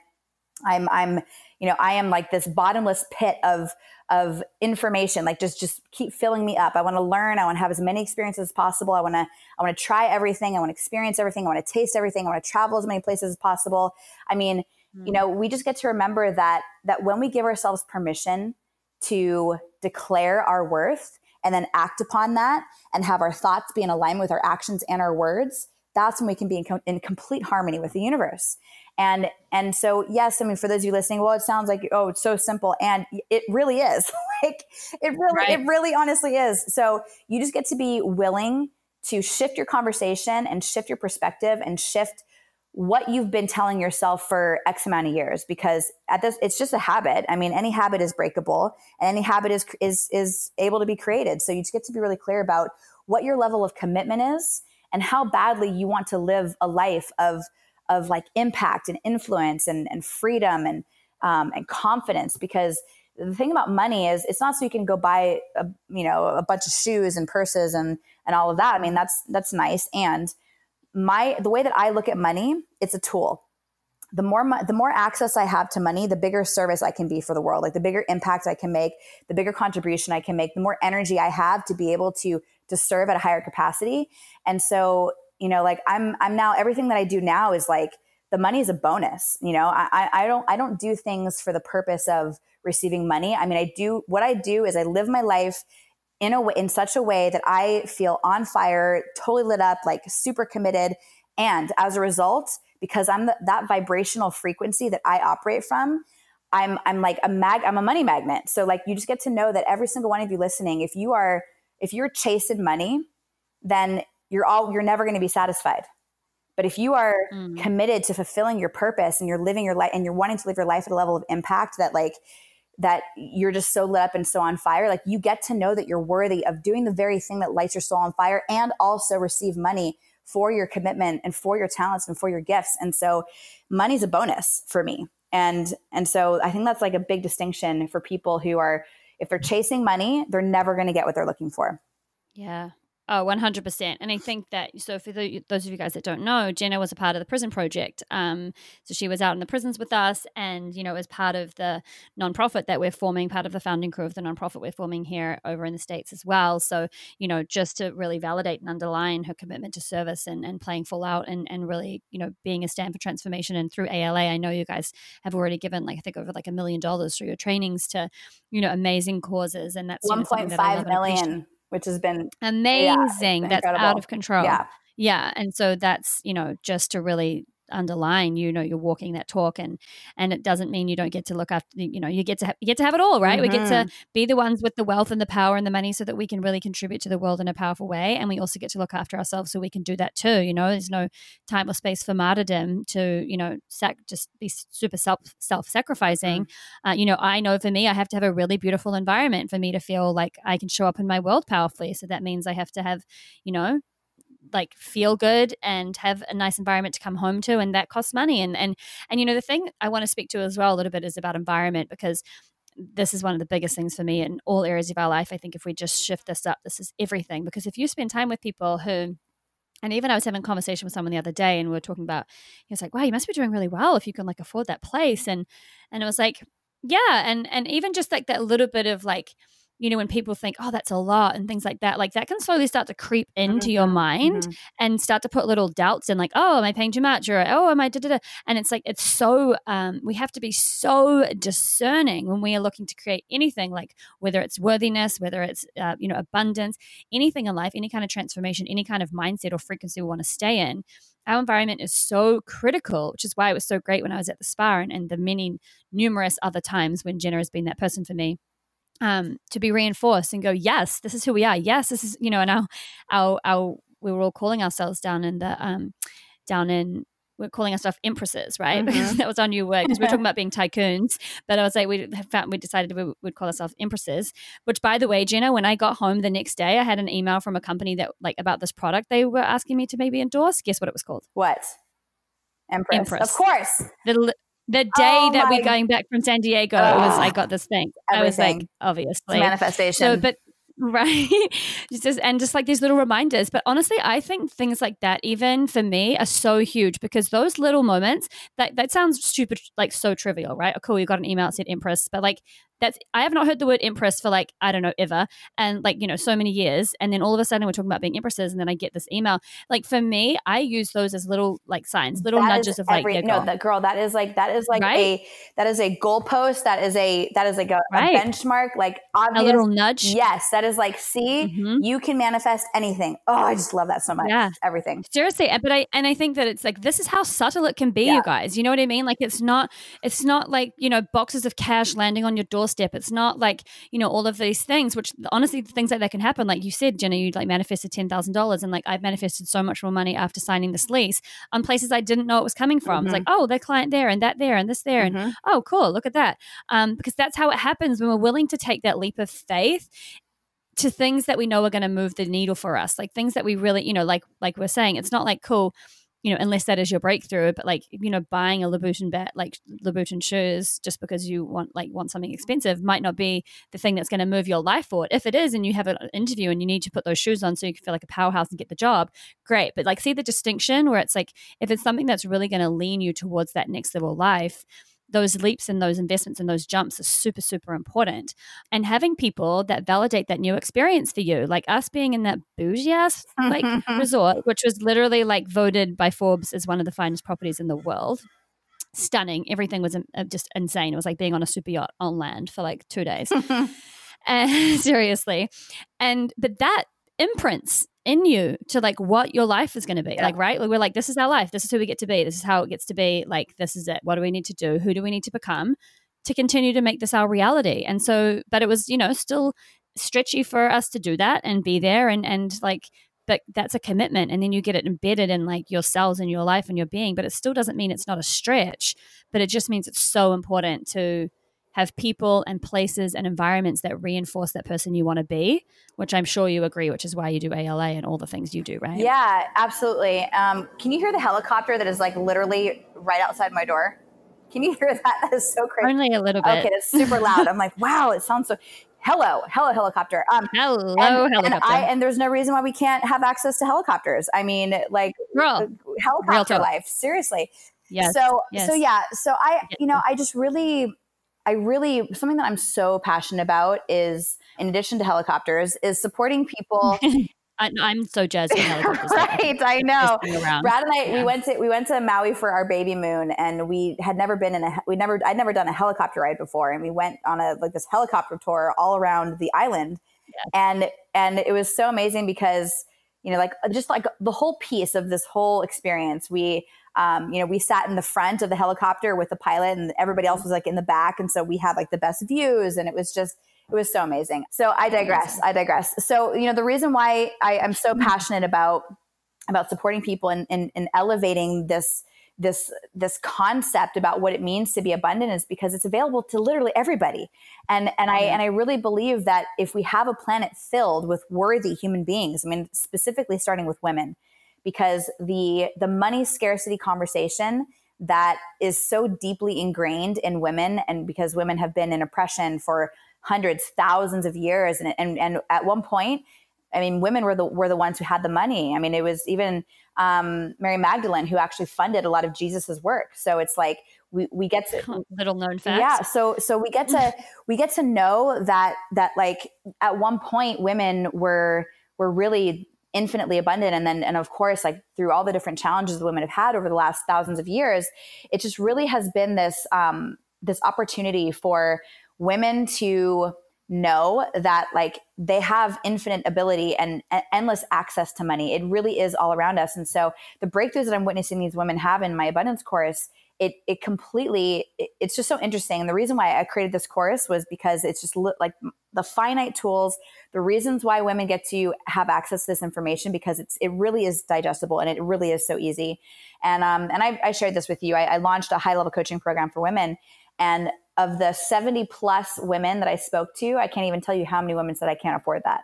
[SPEAKER 2] I'm, I'm, you know, I am like this bottomless pit of of information like just just keep filling me up i want to learn i want to have as many experiences as possible i want to i want to try everything i want to experience everything i want to taste everything i want to travel as many places as possible i mean mm. you know we just get to remember that that when we give ourselves permission to declare our worth and then act upon that and have our thoughts be in alignment with our actions and our words that's when we can be in, com- in complete harmony with the universe and and so yes i mean for those of you listening well it sounds like oh it's so simple and it really is [laughs] like it really right. it really honestly is so you just get to be willing to shift your conversation and shift your perspective and shift what you've been telling yourself for x amount of years because at this it's just a habit. I mean any habit is breakable and any habit is is is able to be created. So you just get to be really clear about what your level of commitment is and how badly you want to live a life of of like impact and influence and, and freedom and um, and confidence. Because the thing about money is it's not so you can go buy a, you know a bunch of shoes and purses and and all of that. I mean that's that's nice. And my the way that i look at money it's a tool. The more the more access i have to money the bigger service i can be for the world like the bigger impact i can make the bigger contribution i can make the more energy i have to be able to to serve at a higher capacity. And so you know like i'm i'm now everything that i do now is like the money is a bonus you know? I i don't i don't do things for the purpose of receiving money. I mean i do what i do is i live my life in a way in such a way that i feel on fire totally lit up like super committed. And as a result because i'm the, that vibrational frequency that i operate from i'm i'm like a mag i'm a money magnet. So like you just get to know that every single one of you listening if you are if you're chasing money then you're all you're never going to be satisfied. But if you are mm. committed to fulfilling your purpose and you're living your life and you're wanting to live your life at a level of impact that like that you're just so lit up and so on fire like you get to know that you're worthy of doing the very thing that lights your soul on fire and also receive money for your commitment and for your talents and for your gifts. And so money's a bonus for me. And and so i think that's like a big distinction for people who are if they're chasing money they're never going to get what they're looking for.
[SPEAKER 1] Yeah Oh, 100%. And I think that, so for the, those of you guys that don't know, Jenna was a part of the prison project. Um, so she was out in the prisons with us and, you know, as part of the nonprofit that we're forming, part of the founding crew of the nonprofit we're forming here over in the States as well. So, you know, just to really validate and underline her commitment to service and, and playing full out and, and really, you know, being a stand for transformation. And through ALA, I know you guys have already given, like, I think over like a million dollars through your trainings to, you know, amazing causes. And that's
[SPEAKER 2] 1.5 million which has been
[SPEAKER 1] amazing. Yeah, that's incredible. out of control. Yeah. Yeah. And so that's, you know, just to really underline you know you're walking that talk and and it doesn't mean you don't get to look after you know you get to ha- you get to have it all right? mm-hmm. we get to mm-hmm. be the ones with the wealth and the power and the money so that we can really contribute to the world in a powerful way and we also get to look after ourselves so we can do that too you know there's no time or space for martyrdom to you know sac- just be super self self-sacrificing mm-hmm. uh, you know i know for me i have to have a really beautiful environment for me to feel like i can show up in my world powerfully so that means i have to have you know like feel good and have a nice environment to come home to and that costs money and and and you know the thing i want to speak to as well a little bit is about environment because this is one of the biggest things for me in all areas of our life i think if we just shift this up this is everything because if you spend time with people who and even I was having a conversation with someone the other day, and we were talking about. He was like, "Wow, you must be doing really well if you can like afford that place." And and it was like, yeah, and and even just like that little bit of like you know, when people think, oh, that's a lot and things like that, like that can slowly start to creep into mm-hmm. your mind mm-hmm. and start to put little doubts in, like, oh, am I paying too much? Or, oh, am I da da da? And it's like, it's so, um, we have to be so discerning when we are looking to create anything, like whether it's worthiness, whether it's, uh, you know, abundance, anything in life, any kind of transformation, any kind of mindset or frequency we want to stay in our environment is so critical, which is why it was so great when I was at the spa and, and the many numerous other times when Jenna has been that person for me um, to be reinforced and go, yes, this is who we are. Yes, this is, you know, and our, our, our we were all calling ourselves down in the, um, down in, we're calling ourselves empresses, right? [laughs] Mm-hmm. Because that was our new word. Because we are [laughs] talking about being tycoons, but I was like, we found we decided we would call ourselves empresses. Which, by the way, Jenna, when I got home the next day, I had an email from a company that like about this product they were asking me to maybe endorse. Guess what it was called?
[SPEAKER 2] What? Empress. Empress. Of course.
[SPEAKER 1] The, the day oh that we're going back from San Diego, was I got this thing. Everything. I was like, obviously
[SPEAKER 2] it's manifestation.
[SPEAKER 1] So, but right [laughs] just and just like these little reminders but honestly i think things like that even for me are so huge because those little moments that that sounds stupid like so trivial right oh, cool you got an email that said empress but like that's I have not heard the word empress for like I don't know ever. And like you know so many years. And then all of a sudden we're talking about being empresses and then I get this email. Like for me I use those as little like signs little that nudges of like
[SPEAKER 2] no that girl that is like that is like right? a that is a goalpost. That is a that is like a, right. a benchmark. Like obvious,
[SPEAKER 1] a little nudge.
[SPEAKER 2] Yes that is like see mm-hmm. you can manifest anything. Oh I just love that so much. Yeah. Everything.
[SPEAKER 1] Seriously but I and I think that it's like this is how subtle it can be yeah. you guys. You know what I mean? Like it's not it's not like you know boxes of cash landing on your doorstep doorstep. It's not like, you know, all of these things, which honestly, the things like that can happen. Like you said, Jenna, you like manifested $10,000 and like I've manifested so much more money after signing this lease on places I didn't know it was coming from. Mm-hmm. It's like, mm-hmm. oh, that client there and that there and this there. Mm-hmm. And oh, cool, look at that. Um, because that's how it happens when we're willing to take that leap of faith to things that we know are going to move the needle for us like things that we really you know like like we're saying it's not like cool you know, unless that is your breakthrough, but like, you know, buying a Louboutin bat, like Louboutin shoes, just because you want, like, want something expensive might not be the thing that's going to move your life forward. If it is, and you have an interview and you need to put those shoes on so you can feel like a powerhouse and get the job, great. But like, see the distinction where it's like, if it's something that's really going to lean you towards that next level life, those leaps and those investments and those jumps are super, super important. And having people that validate that new experience for you, like us being in that bougie ass like [laughs] resort, which was literally like voted by Forbes as one of the finest properties in the world. Stunning. Everything was uh, just insane. It was like being on a super yacht on land for like two days. [laughs] [laughs] and seriously. And, but that imprints in you to like what your life is going to be yeah. like right? We're like this is our life. This is who we get to be. This is how it gets to be. Like this is it. What do we need to do? Who do we need to become to continue to make this our reality? And so but it was you know still stretchy for us to do that and be there and and like but that's a commitment and then you get it embedded in like your cells and your life and your being but it still doesn't mean it's not a stretch but it just means it's so important to have people and places and environments that reinforce that person you want to be, which I'm sure you agree, which is why you do ALA and all the things you do, right?
[SPEAKER 2] Yeah, absolutely. Um, can you hear the helicopter that is like literally right outside my door? Can you hear that? [laughs] That is so crazy.
[SPEAKER 1] Only a little bit.
[SPEAKER 2] Okay, it's super loud. I'm like, wow, it sounds so. Hello, hello, helicopter.
[SPEAKER 1] Um, hello,
[SPEAKER 2] and,
[SPEAKER 1] helicopter.
[SPEAKER 2] And, I, and, there's no reason why we can't have access to helicopters. I mean, like
[SPEAKER 1] Girl,
[SPEAKER 2] helicopter life. Seriously.
[SPEAKER 1] Yes.
[SPEAKER 2] So,
[SPEAKER 1] yes.
[SPEAKER 2] so yeah. So I, you know, I just really I really something that I'm so passionate about is in addition to helicopters is supporting people [laughs]
[SPEAKER 1] I, am so jazzed. [laughs]
[SPEAKER 2] right, I know. Brad and I, yeah. we went to we went to Maui for our baby moon, and we had never been in a we never I'd never done a helicopter ride before, and we went on a like this helicopter tour all around the island, yes. and and it was so amazing because you know like just like the whole piece of this whole experience we um, you know, we sat in the front of the helicopter with the pilot and everybody else was like in the back. And so we had like the best views and it was just, it was so amazing. So I digress. I digress. So, you know, the reason why I am so mm-hmm. passionate about, about supporting people and, and, and elevating this, this this concept about what it means to be abundant is because it's available to literally everybody and and i and i really believe that if we have a planet filled with worthy human beings i mean specifically starting with women because the the money scarcity conversation that is so deeply ingrained in women and because women have been in oppression for hundreds thousands of years and and, and at one point I mean, women were the were the ones who had the money. I mean, it was even um, Mary Magdalene who actually funded a lot of Jesus's work. So it's like we, we get to
[SPEAKER 1] little known fact.
[SPEAKER 2] Yeah. So so we get to [laughs] we get to know that that like at one point women were were really infinitely abundant. And then and of course like through all the different challenges women have had over the last thousands of years it just really has been this um this opportunity for women to know that like they have infinite ability and, and, endless access to money. It really is all around us. And so the breakthroughs that i'm witnessing these women have in my abundance course it it completely it, it's just so interesting. And the reason why i created this course was because it's just li- like the finite tools the reasons why women get to have access to this information because it's it really is digestible and it really is so easy. And um and i, I shared this with you. I, I launched a high level coaching program for women and of the 70 plus women that i spoke to i can't even tell you how many women said i can't afford that.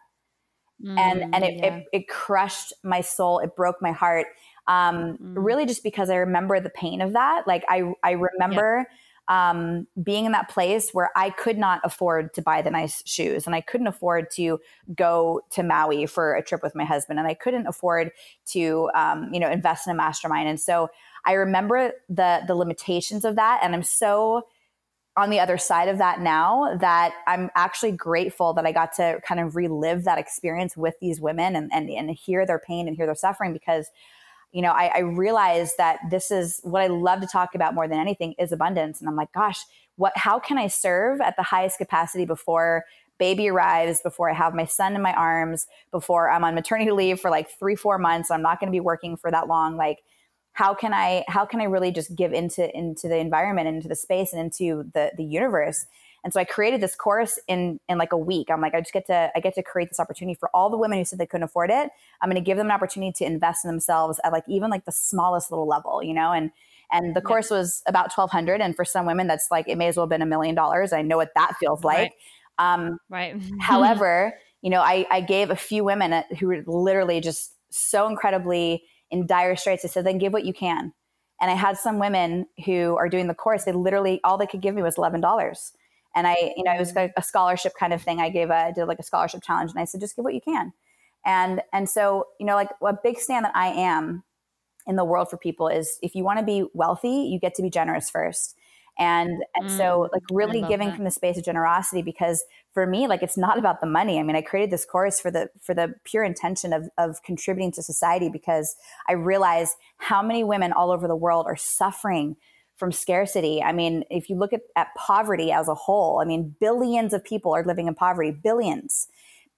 [SPEAKER 2] Mm, and and it, yeah. it, it crushed my soul. It broke my heart um, mm-hmm. really just because I remember the pain of that. Like I, I remember um, being in that place where I could not afford to buy the nice shoes and I couldn't afford to go to Maui for a trip with my husband and I couldn't afford to, um, you know, invest in a mastermind. And so I remember the the limitations of that, and I'm so on the other side of that now that I'm actually grateful that I got to kind of relive that experience with these women and, and, and hear their pain and hear their suffering because you know, I, I realized that this is what I love to talk about more than anything is abundance. And I'm like, gosh, what, how can I serve at the highest capacity before baby arrives, before I have my son in my arms, before I'm on maternity leave for like three, four months. I'm not going to be working for that long. Like, how can I, how can I really just give into, into the environment, into the space and into the, the universe? And so I created this course in in like a week. I'm like, I just get to I get to create this opportunity for all the women who said they couldn't afford it. I'm going to give them an opportunity to invest in themselves at like even like the smallest little level, you know. And and the course was about 1200 and for some women that's like it may as well have been a million dollars. I know what that feels like.
[SPEAKER 1] Right. Um, right. [laughs]
[SPEAKER 2] however, you know, I, I gave a few women who were literally just so incredibly in dire straits. I said, then give what you can. And I had some women who are doing the course. They literally all they could give me was eleven dollars. And I, you know, it was like a scholarship kind of thing. I gave a, I did like a scholarship challenge and I said, just give what you can. And, and so, you know, like a big stand that I am in the world for people is if you want to be wealthy, you get to be generous first. And, and mm, so like really giving that. from the space of generosity, because for me, like it's not about the money. I mean, I created this course for the, for the pure intention of, of contributing to society because I realize how many women all over the world are suffering from scarcity. I mean, if you look at, at poverty as a whole, I mean, billions of people are living in poverty, billions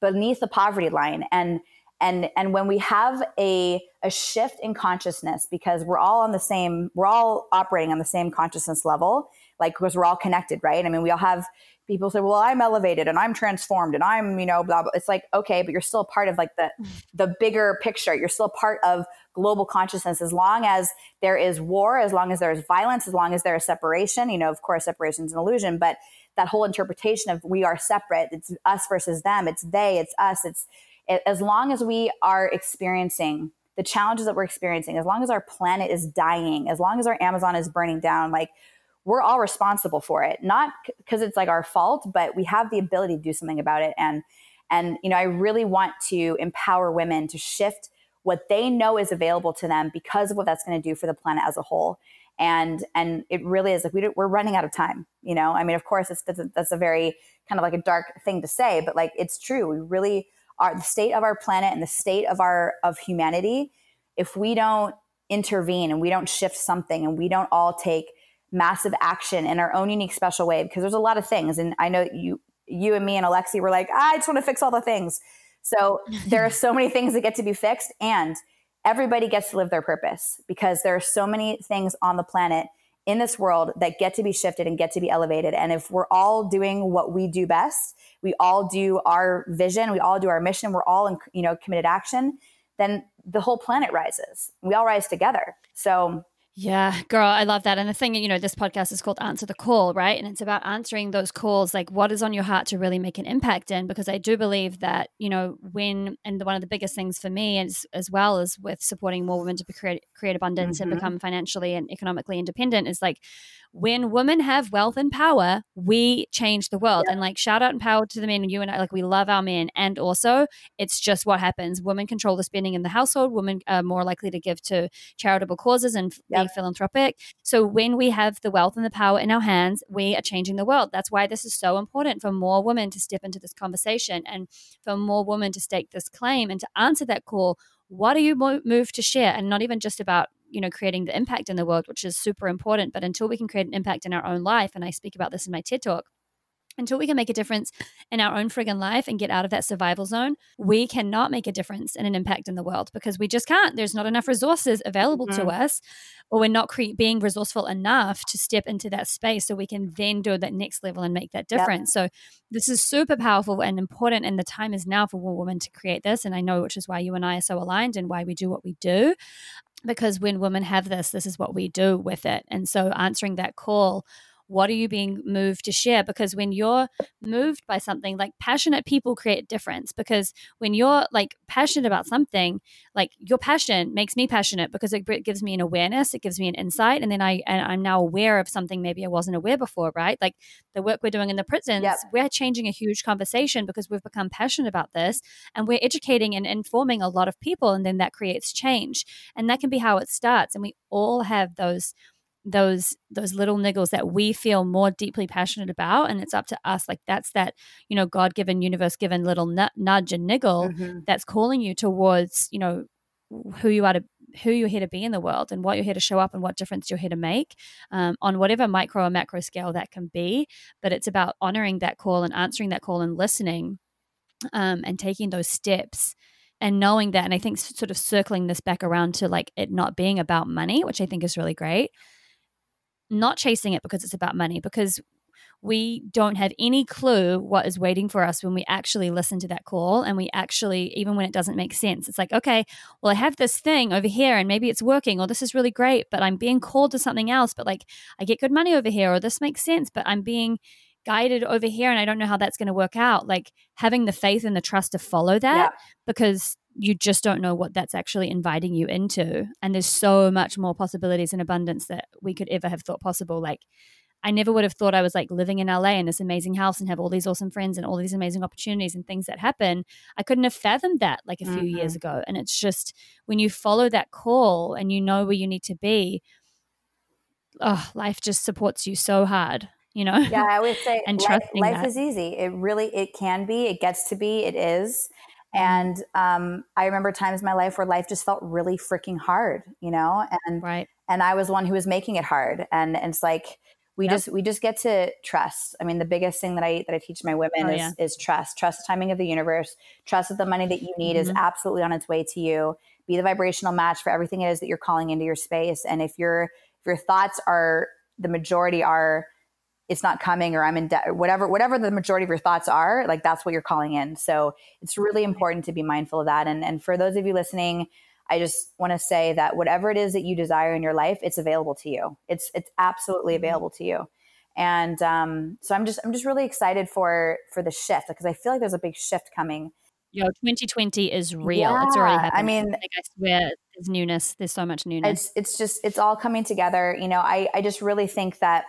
[SPEAKER 2] beneath the poverty line. And and and when we have a a shift in consciousness because we're all on the same we're all operating on the same consciousness level like because we're all connected right i mean we all have people say well i'm elevated and i'm transformed and i'm you know blah blah. It's like okay but you're still part of like the mm. the bigger picture. You're still part of global consciousness. As long as there is war, as long as there is violence, as long as there is separation. You know, of course, separation is an illusion, but that whole interpretation of we are separate, it's us versus them, it's they, it's us, it's it, as long as we are experiencing the challenges that we're experiencing, as long as our planet is dying, as long as our Amazon is burning down, like we're all responsible for it. Not because it's like our fault, but we have the ability to do something about it. And and you know, I really want to empower women to shift what they know is available to them because of what that's going to do for the planet as a whole and and it really is like we we're running out of time you know i mean of course it's that's a, that's a very kind of like a dark thing to say but like it's true we really are the state of our planet and the state of our of humanity if we don't intervene and we don't shift something and we don't all take massive action in our own unique special way because there's a lot of things and i know you you and me and alexi were like i just want to fix all the things so [laughs] there are so many things that get to be fixed and everybody gets to live their purpose because there are so many things on the planet in this world that get to be shifted and get to be elevated. And if we're all doing what we do best, we all do our vision, we all do our mission, we're all in, you know, committed action, then the whole planet rises. We all rise together. So
[SPEAKER 1] yeah, girl, I love that. And the thing, you know, this podcast is called Answer the Call, right? And it's about answering those calls, like what is on your heart to really make an impact in. Because I do believe that, you know, when, and one of the biggest things for me, as, as well as with supporting more women to create, create abundance mm-hmm. and become financially and economically independent, is like when women have wealth and power, we change the world. Yeah. And like shout out and power to the men. You and I, like we love our men. And also, it's just what happens. Women control the spending in the household. Women are more likely to give to charitable causes and yep. be philanthropic. So when we have the wealth and the power in our hands, we are changing the world. That's why this is so important for more women to step into this conversation and for more women to stake this claim and to answer that call what are you moved to share and not even just about you know creating the impact in the world which is super important but until we can create an impact in our own life and i speak about this in my ted talk until we can make a difference in our own friggin' life and get out of that survival zone, we cannot make a difference and an impact in the world because we just can't. There's not enough resources available mm-hmm. to us, or we're not cre- being resourceful enough to step into that space so we can then do that next level and make that difference. Yep. So, this is super powerful and important. And the time is now for women to create this. And I know, which is why you and I are so aligned and why we do what we do because when women have this, this is what we do with it. And so answering that call, what are you being moved to share because when you're moved by something like passionate people create difference because when you're like passionate about something like your passion makes me passionate because it gives me an awareness it gives me an insight and then i and i'm now aware of something maybe i wasn't aware before right like the work we're doing in the prisons yep. we're changing a huge conversation because we've become passionate about this and we're educating and informing a lot of people and then that creates change and that can be how it starts and we all have those those those little niggles that we feel more deeply passionate about and it's up to us like that's that you know god given universe given little nudge and niggle mm-hmm. that's calling you towards you know who you are to who you're here to be in the world and what you're here to show up and what difference you're here to make um, on whatever micro or macro scale that can be but it's about honoring that call and answering that call and listening um, and taking those steps and knowing that and i think sort of circling this back around to like it not being about money which i think is really great not chasing it because it's about money, because we don't have any clue what is waiting for us when we actually listen to that call and we actually even when it doesn't make sense it's like okay well i have this thing over here and maybe it's working or this is really great but i'm being called to something else but like i get good money over here or this makes sense but i'm being guided over here and i don't know how that's going to work out like having the faith and the trust to follow that yeah. because you just don't know what that's actually inviting you into. And there's so much more possibilities and abundance that we could ever have thought possible. Like, I never would have thought I was like living in LA in this amazing house and have all these awesome friends and all these amazing opportunities and things that happen. I couldn't have fathomed that like a few mm-hmm. years ago. And it's just when you follow that call and you know where you need to be, oh, life just supports you so hard. You know?
[SPEAKER 2] Yeah, I would [laughs] say and life, life is easy. It really it can be. It gets to be. It is. And um, I remember times in my life where life just felt really freaking hard, you know, and
[SPEAKER 1] right.
[SPEAKER 2] and I was one who was making it hard. And, and it's like we yep. just we just get to trust. I mean, the biggest thing that I that I teach my women oh, is yeah. is trust. Trust the timing of the universe. Trust that the money that you need mm-hmm. is absolutely on its way to you. Be the vibrational match for everything it is that you're calling into your space. And if your if your thoughts are the majority are it's not coming or I'm in debt, whatever, whatever the majority of your thoughts are, like that's what you're calling in. So it's really important to be mindful of that. And, and for those of you listening, I just want to say that whatever it is that you desire in your life, it's available to you. It's, it's absolutely mm-hmm. available to you. And um, so I'm just, I'm just really excited for, for the shift because I feel like there's a big shift coming.
[SPEAKER 1] Yo, 2020 is real. Yeah, it's already happening. I mean, like I swear there's newness. There's so much newness.
[SPEAKER 2] It's, it's just, it's all coming together. You know, I, I just really think that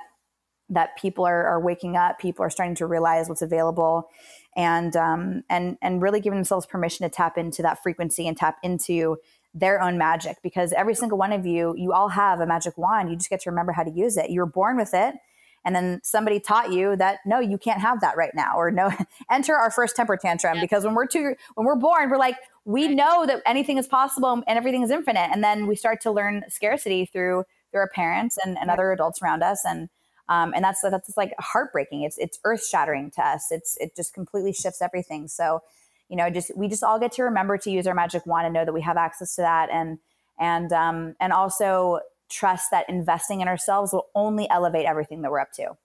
[SPEAKER 2] that people are, are waking up, people are starting to realize what's available, and um, and and really giving themselves permission to tap into that frequency and tap into their own magic. Because every single one of you, you all have a magic wand. You just get to remember how to use it. You were born with it, and then somebody taught you that no, you can't have that right now, or no, [laughs] enter our first temper tantrum. Yeah. Because when we're too, when we're born, we're like we know that anything is possible and everything is infinite, and then we start to learn scarcity through through our parents and, and other adults around us, and um, and that's that's like heartbreaking. It's it's earth shattering to us. It's it just completely shifts everything. So, you know, just we just all get to remember to use our magic wand and know that we have access to that, and and um, and also trust that investing in ourselves will only elevate everything that we're up to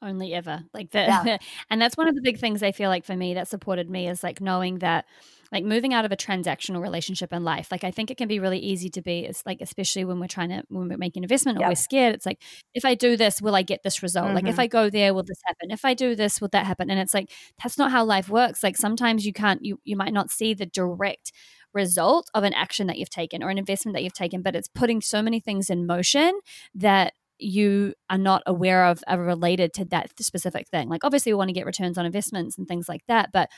[SPEAKER 1] only ever like the, yeah. [laughs] and that's one of the big things i feel like for me that supported me is like knowing that like moving out of a transactional relationship in life like i think it can be really easy to be it's like especially when we're trying to when we're making investment or we're scared it's like if i do this will i get this result mm-hmm. like if mm-hmm. i go there will this happen if i do this will that happen and it's like that's not how life works like sometimes you can't you you might not see the direct result of an action that you've taken or an investment that you've taken but it's putting so many things in motion that you are not aware of are related to that specific thing. Like obviously we want to get returns on investments and things like that, but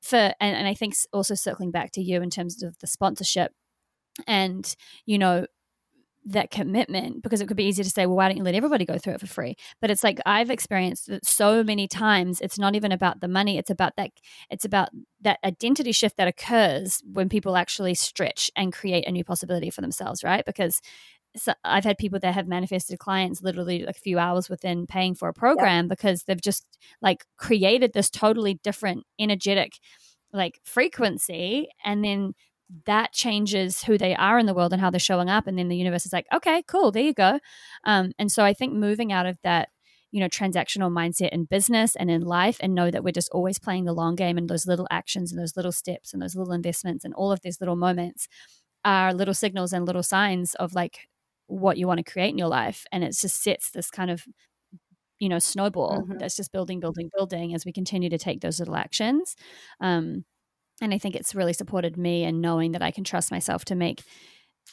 [SPEAKER 1] for and, and I think also circling back to you in terms of the sponsorship and you know that commitment because it could be easy to say well why don't you let everybody go through it for free? But it's like i've experienced it so many times it's not even about the money it's about that it's about that identity shift that occurs when people actually stretch and create a new possibility for themselves right? Because so I've had people that have manifested clients literally like a few hours within paying for a program because they've just like created this totally different energetic like frequency and then that changes who they are in the world and how they're showing up and then the universe is like okay cool there you go. Um, and so i think moving out of that you know transactional mindset in business and in life and know that we're just always playing the long game and those little actions and those little steps and those little investments and all of these little moments are little signals and little signs of like what you want to create in your life and it just sets this kind of you know snowball mm-hmm. that's just building building building as we continue to take those little actions um, and i think it's really supported me in knowing that i can trust myself to make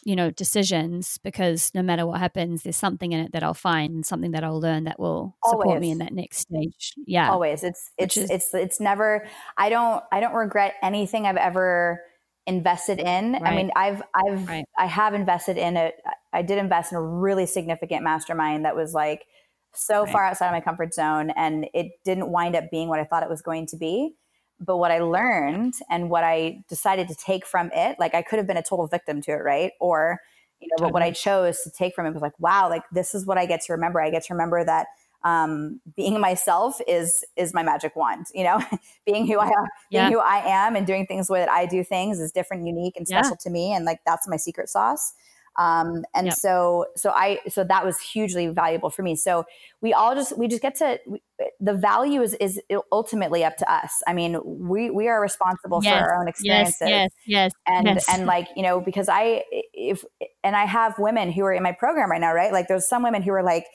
[SPEAKER 1] you know decisions because no matter what happens there's something in it that i'll find something that i'll learn that will support always. me in that next stage yeah
[SPEAKER 2] always it's it's is, it's it's never i don't i don't regret anything i've ever invested in right. i mean i've i've right. i have invested in it i did invest in a really significant mastermind that was like so right. far outside of my comfort zone and it didn't wind up being what i thought it was going to be but what I learned and what I decided to take from it, like I could have been a total victim to it, right? Or, you know, totally. but what I chose to take from it was like, wow, like this is what I get to remember. I get to remember that um, being myself is is my magic wand. You know, [laughs] being who I am, yeah. being who I am, and doing things the way that I do things is different, unique, and special yeah. to me. And like that's my secret sauce. Um, and yep. so, so I, so that was hugely valuable for me. So we all just, we just get to, we, the value is, is ultimately up to us. I mean, we, we are responsible yes. for our own experiences.
[SPEAKER 1] Yes, yes, yes
[SPEAKER 2] And,
[SPEAKER 1] yes.
[SPEAKER 2] and like, you know, because I, if, and I have women who are in my program right now, right? Like there's some women who are like,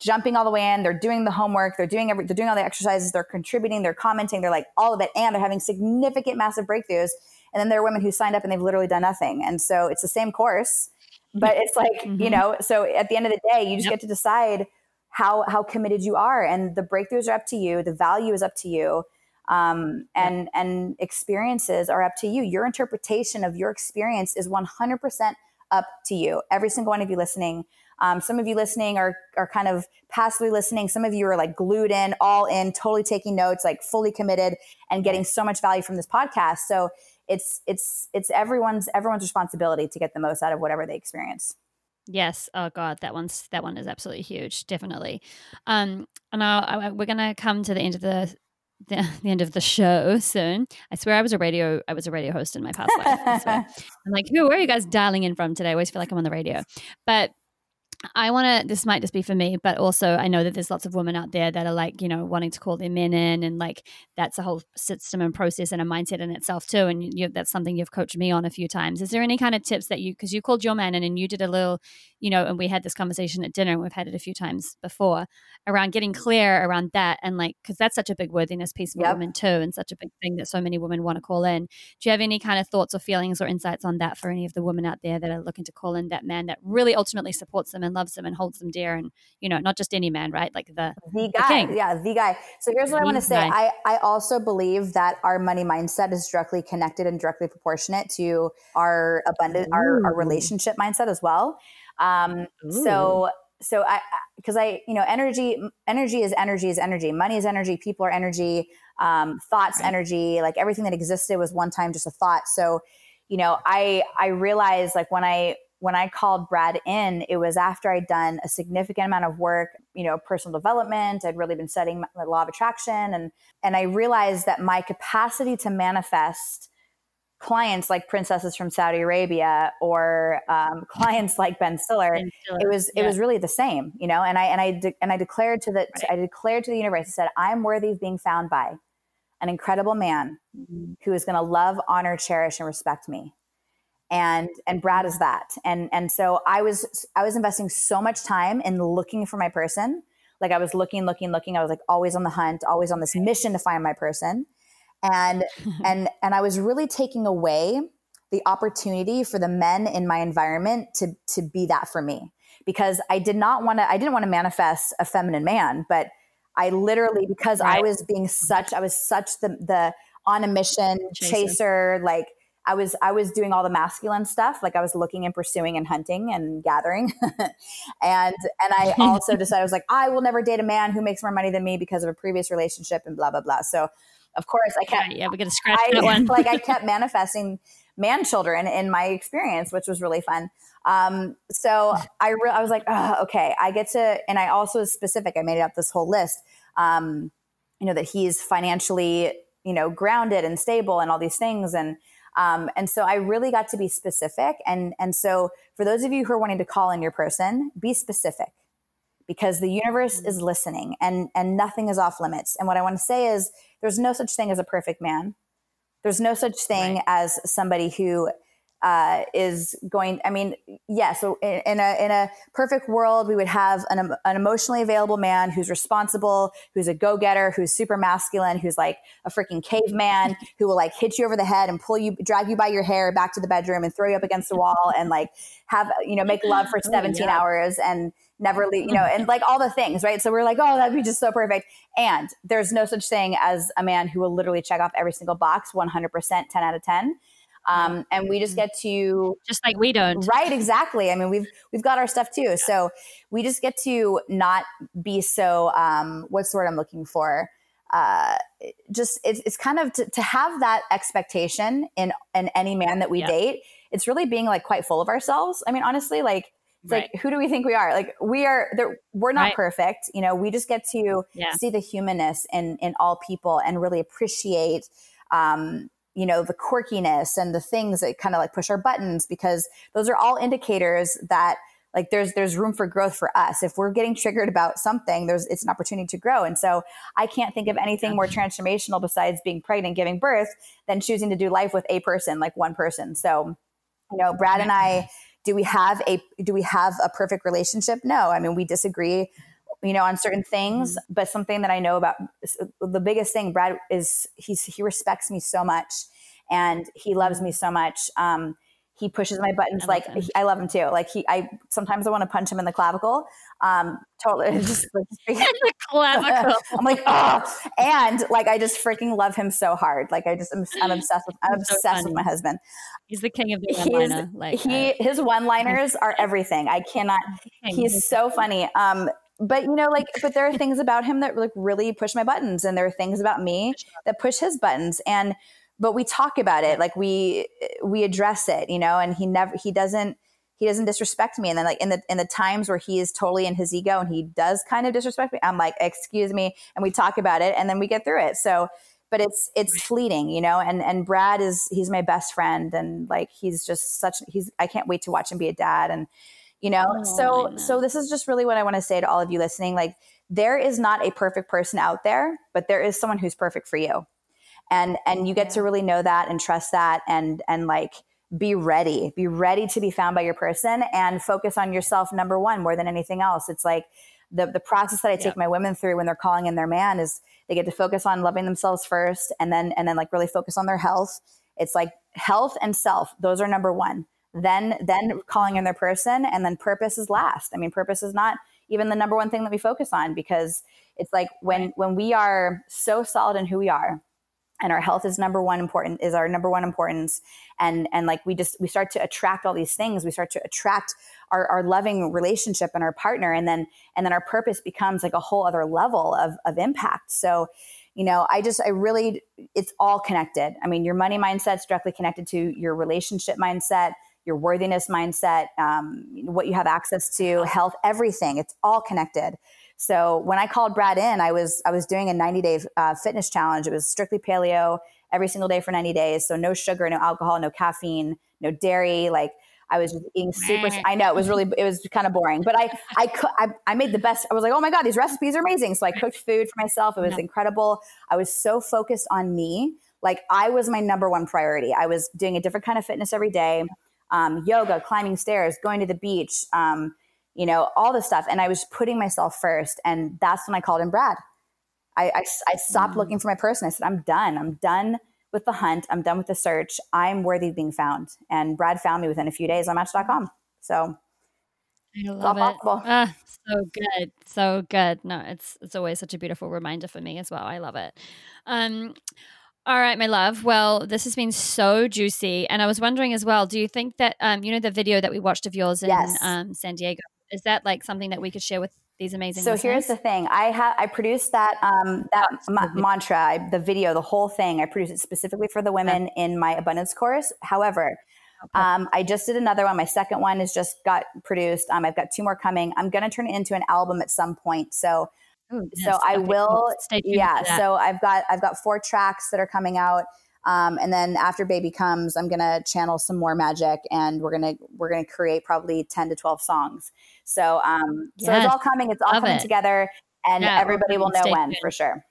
[SPEAKER 2] jumping all the way in. They're doing the homework. They're doing every, they're doing all the exercises. They're contributing. They're commenting. They're like all of it, and they're having significant, massive breakthroughs. And then there are women who signed up and they've literally done nothing. And so it's the same course, but it's like mm-hmm. you know so at the end of the day you just yep. get to decide how how committed you are and the breakthroughs are up to you the value is up to you um, and yep. and experiences are up to you your interpretation of your experience is 100% up to you every single one of you listening um, some of you listening are are kind of passively listening some of you are like glued in all in totally taking notes like fully committed and getting so much value from this podcast so it's it's it's everyone's everyone's responsibility to get the most out of whatever they experience.
[SPEAKER 1] Yes. Oh God, that one's that one is absolutely huge. Definitely. Um, and I, I, we're gonna come to the end of the, the, the end of the show soon. I swear I was a radio I was a radio host in my past life. [laughs] I'm like, who where are you guys dialing in from today? I always feel like I'm on the radio. But I want to, this might just be for me, but also I know that there's lots of women out there that are like, you know, wanting to call their men in and like that's a whole system and process and a mindset in itself too. And you, that's something you've coached me on a few times. Is there any kind of tips that you, because you called your man in and you did a little, you know, and we had this conversation at dinner and we've had it a few times before around getting mm-hmm. clear around that and like, because that's such a big worthiness piece for yep. women too and such a big thing that so many women want to call in. Do you have any kind of thoughts or feelings or insights on that for any of the women out there that are looking to call in that man that really ultimately supports them and loves them and holds them dear and you know not just any man right like the
[SPEAKER 2] the guy the yeah the guy so here's what the i want to say i i also believe that our money mindset is directly connected and directly proportionate to our abundant our, our relationship mindset as well um Ooh. so so i because I, you know, energy, energy is energy is energy. Money is energy. People are energy. Um, thoughts, right. energy. Like everything that existed was one time just a thought. So, you know, I I realized like when I when I called Brad in, it was after I'd done a significant amount of work, you know, personal development. I'd really been studying the law of attraction, and and I realized that my capacity to manifest clients like princesses from Saudi Arabia or um, [laughs] clients like Ben Stiller, ben Stiller. it was yeah. it was really the same, you know. And I and I de- and I declared to the right. I declared to the universe. I said, I'm worthy of being found by an incredible man mm-hmm. who is going to love, honor, cherish, and respect me and and Brad is that. And and so I was I was investing so much time in looking for my person. Like I was looking, looking, looking. I was like always on the hunt, always on this mission to find my person. And [laughs] and and I was really taking away the opportunity for the men in my environment to to be that for me because I did not want to I didn't want to manifest a feminine man, but I literally because right. I was being such I was such the the on a mission chaser, chaser like I was I was doing all the masculine stuff, like I was looking and pursuing and hunting and gathering, [laughs] and and I [laughs] also decided I was like I will never date a man who makes more money than me because of a previous relationship and blah blah blah. So of course I kept
[SPEAKER 1] yeah, yeah we're gonna scratch
[SPEAKER 2] I,
[SPEAKER 1] that one. [laughs]
[SPEAKER 2] like I kept manifesting man children in my experience, which was really fun. Um, so I re- I was like okay, I get to, and I also specific. I made up this whole list. Um, you know that he's financially you know grounded and stable and all these things and um, and so I really got to be specific. And, and so for those of you who are wanting to call in your person, be specific because the universe is mm-hmm. listening and, and nothing is off limits. And what I want to say is there's no such thing as a perfect man. There's no such thing right. as somebody who uh, is going. I mean, yes. Yeah, so in, in, a in a perfect world, we would have an, an emotionally available man who's responsible, who's a go getter, who's super masculine, who's like a freaking caveman, [laughs] who will like hit you over the head and pull you, drag you by your hair back to the bedroom and throw you up against the wall and like have you know make love for [laughs] 17 oh, yeah. hours and never leave, you know, and like all the things, right? So we're like, oh, that'd be just so perfect. And there's no such thing as a man who will literally check off every single box 100%, 10 out of 10. Um, and we just mm-hmm. get to
[SPEAKER 1] just like we don't.
[SPEAKER 2] Right exactly. I mean we've we've got our stuff too. So we just get to not be so um, what's the word i'm looking for? Uh, just it's, it's kind of to, to, have that expectation in in any man that we date it's really being like quite full of ourselves. I mean honestly like it's right. like who do we think we are? Like we are we're not right. perfect. You know we just get to yeah. see the humanness in in all people and really appreciate um, you know the quirkiness and the things that kind of like push our buttons because those are all indicators that like there's there's room for growth for us. If we're getting triggered about something there's it's an opportunity to grow. And so i can't think of anything more transformational besides being pregnant giving birth than choosing to do life with a person like one person. So you know brad and i do we have a do we have a perfect relationship? No. I mean we disagree you know, on certain things. Mm-hmm. But something that I know about the biggest thing, Brad is he's he respects me so much, and he loves me so much. Um, he pushes my buttons I like he, I love him too. Like he, I sometimes I want to punch him in the clavicle. Um, totally, [laughs] just like [laughs]
[SPEAKER 1] the clavicle. [laughs]
[SPEAKER 2] I'm like, oh, and like I just freaking love him so hard. Like I just I'm, I'm [gasps] obsessed with I'm obsessed so with my husband.
[SPEAKER 1] He's the king of the one-liner.
[SPEAKER 2] Like he, uh, his one-liners are everything. I cannot. He's so funny. Um, but you know like [laughs] but there are things about him that like really push my buttons and there are things about me that push his buttons and but we talk about it like we we address it you know and he never he doesn't he doesn't disrespect me and then like in the in the times where he is totally in his ego and he does kind of disrespect me i'm like excuse me and we talk about it and then we get through it so but it's it's fleeting you know and and brad is he's my best friend and like he's just such he's i can't wait to watch him be a dad and you know? Oh, so so this is just really what i want to say to all of you listening like there is not a perfect person out there but there is someone who's perfect for you. And and you get to really know that and trust that and and like be ready be ready to be found by your person and focus on yourself number one more than anything else. It's like the the process that i take yeah. my women through when they're calling in their man is they get to focus on loving themselves first and then and then like really focus on their health. It's like health and self those are number one then then calling in their person and then purpose is last. I mean purpose is not even the number one thing that we focus on because it's like when when we are so solid in who we are and our health is number one important is our number one importance and and like we just we start to attract all these things. We start to attract our, our loving relationship and our partner and then and then our purpose becomes like a whole other level of of impact. So you know i just i really it's all connected. I mean your money mindset's directly connected to your relationship mindset your worthiness mindset, um, what you have access to, health, everything. It's all connected. So when I called Brad in, I was I was doing a 90 day uh, fitness challenge. It was strictly paleo every single day for 90 days. So no sugar, no alcohol, no caffeine, no dairy. Like I was just eating super. I know it was really it was kind of boring, but I I I, I made the best. I was like, oh my god, these recipes are amazing. So I cooked food for myself. It was incredible. I was so focused on me. Like I was my number one priority. I was doing a different kind of fitness every day um, yoga, climbing stairs, going to the beach, um, you know, all this stuff. And I was putting myself first. And that's when I called in Brad. I, I, I stopped mm. looking for my person. I said, I'm done. I'm done with the hunt. I'm done with the search. I'm worthy of being found. And Brad found me within a few days on Match.com. So
[SPEAKER 1] I love it. Ah, so good, so good. No, it's it's always such a beautiful reminder for me as well. I love it. Um, all right, my love. Well, this has been so juicy. And I was wondering as well, do you think that, um, you know, the video that we watched of yours in yes. um, San Diego, is that like something that we could share with these amazing
[SPEAKER 2] so
[SPEAKER 1] listeners?
[SPEAKER 2] here's the thing i have i produced that um that ma- mantra I, the video the whole thing i produced it specifically for the women yeah. in my abundance course however okay. um, I just did another one. My second one is just got produced. Um, I've got two more coming. I'm going to turn it into an album at some point. So Ooh, yes. So I okay, will. Yeah. So I've got I've got four tracks that are coming out. Um, and then after baby comes, I'm gonna channel some more magic, and we're gonna we're gonna create probably ten to twelve songs. So um, yes. so it's all coming. It's all Love coming it. together, and yeah, everybody will know when tuned. for sure.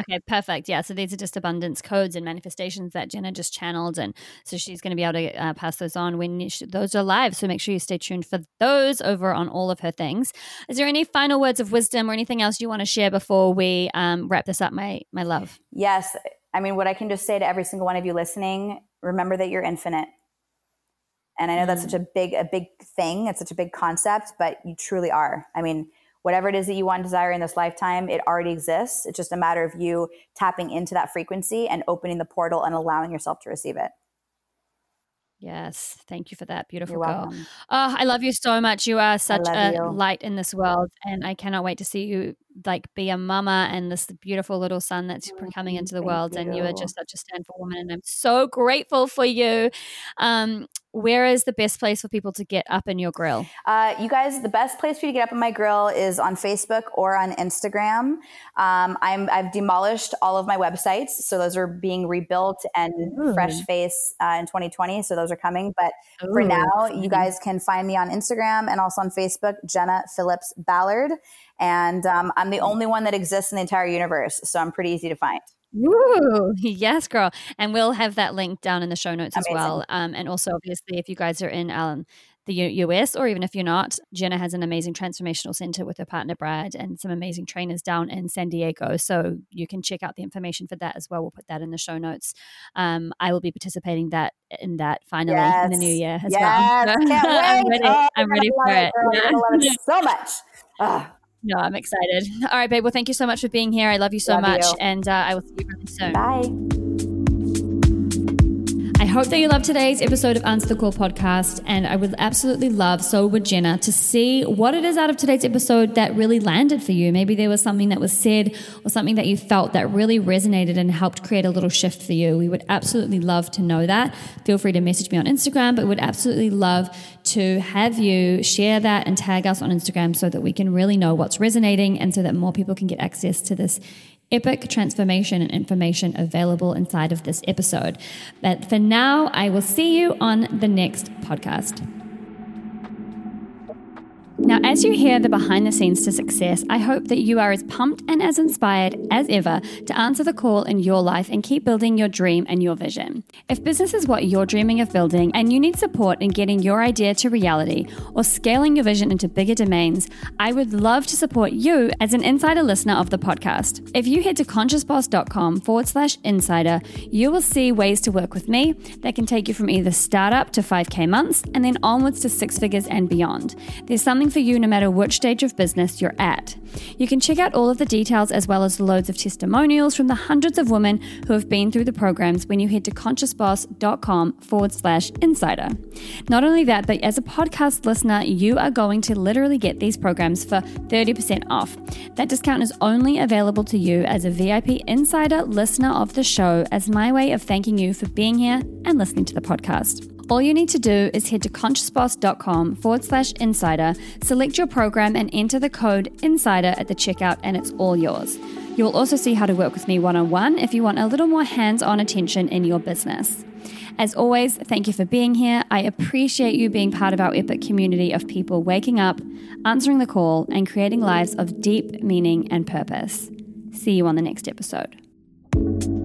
[SPEAKER 1] Okay, perfect. Yeah, so these are just abundance codes and manifestations that Jenna just channeled, and so she's going to be able to uh, pass those on when sh- those are live. So make sure you stay tuned for those over on all of her things. Is there any final words of wisdom or anything else you want to share before we um, wrap this up, my my love?
[SPEAKER 2] Yes, I mean what I can just say to every single one of you listening: remember that you're infinite. And I know that's mm. such a big a big thing. It's such a big concept, but you truly are. I mean whatever it is that you want to desire in this lifetime, it already exists. It's just a matter of you tapping into that frequency and opening the portal and allowing yourself to receive it.
[SPEAKER 1] Yes, thank you for that, beautiful You're girl. Oh, I love you so much. You are such a you. light in this world, and I cannot wait to see you like be a mama and this beautiful little son that's mm-hmm. coming into the thank world. You. And you are just such a stand for woman, and I'm so grateful for you. Um, where is the best place for people to get up in your grill?
[SPEAKER 2] Uh, you guys, the best place for you to get up in my grill is on Facebook or on Instagram. Um, I'm, I've demolished all of my websites, so those are being rebuilt and Ooh. fresh face uh, in 2020. So those are coming. But Ooh. for now, you guys can find me on Instagram and also on Facebook, Jenna Phillips Ballard. And um, I'm the only one that exists in the entire universe, so I'm pretty easy to find.
[SPEAKER 1] Woo! [laughs] Yes, girl. And we'll have that link down in the show notes Amazing. as well. Um, and also, obviously, if you guys are in um, the US or even if you're not, Jenna has an amazing transformational center with her partner Brad and some amazing trainers down in San Diego. So you can check out the information for that as well. We'll put that in the show notes. Um, I will be participating that in that finally yes. in the new year as [laughs]
[SPEAKER 2] yes. well. Wait. I'm ready, oh, I'm ready for it. it. love it so much.
[SPEAKER 1] Oh. No, I'm excited. All right, babe. Well, thank you so much for being here. I love you so love much. You. And uh, I will see you really soon.
[SPEAKER 2] Bye
[SPEAKER 1] hope that you loved today's episode of Answer the Call podcast. And I would absolutely love, so would Jenna, to see what it is out of today's episode that really landed for you. Maybe there was something that was said or something that you felt that really resonated and helped create a little shift for you. We would absolutely love to know that. Feel free to message me on Instagram, but would absolutely love to have you share that and tag us on Instagram so that we can really know what's resonating and so that more people can get access to this epic transformation and information available inside of this episode. But for now, I will see you on the next podcast. Now, as you hear the behind the scenes to success, I hope that you are as pumped and as inspired as ever to answer the call in your life and keep building your dream and your vision. If business is what you're dreaming of building and you need support in getting your idea to reality or scaling your vision into bigger domains, I would love to support you as an insider listener of the podcast. If you head to consciousboss.com forward slash insider, you will see ways to work with me that can take you from either startup to 5K months and then onwards to six figures and beyond. There's something for you no matter which stage of business you're at. You can check out all of the details as well as loads of testimonials from the hundreds of women who have been through the programs when you head to consciousboss.com forward slash insider. Not only that, but as a podcast listener, you are going to literally get these programs for 30% off. That discount is only available to you as a VIP insider listener of the show as my way of thanking you for being here and listening to the podcast. All you need to do is head to consciousboss.com forward slash insider, select your program, and enter the code insider at the checkout, and it's all yours. You will also see how to work with me one on one if you want a little more hands on attention in your business. As always, thank you for being here. I appreciate you being part of our epic community of people waking up, answering the call, and creating lives of deep meaning and purpose. See you on the next episode.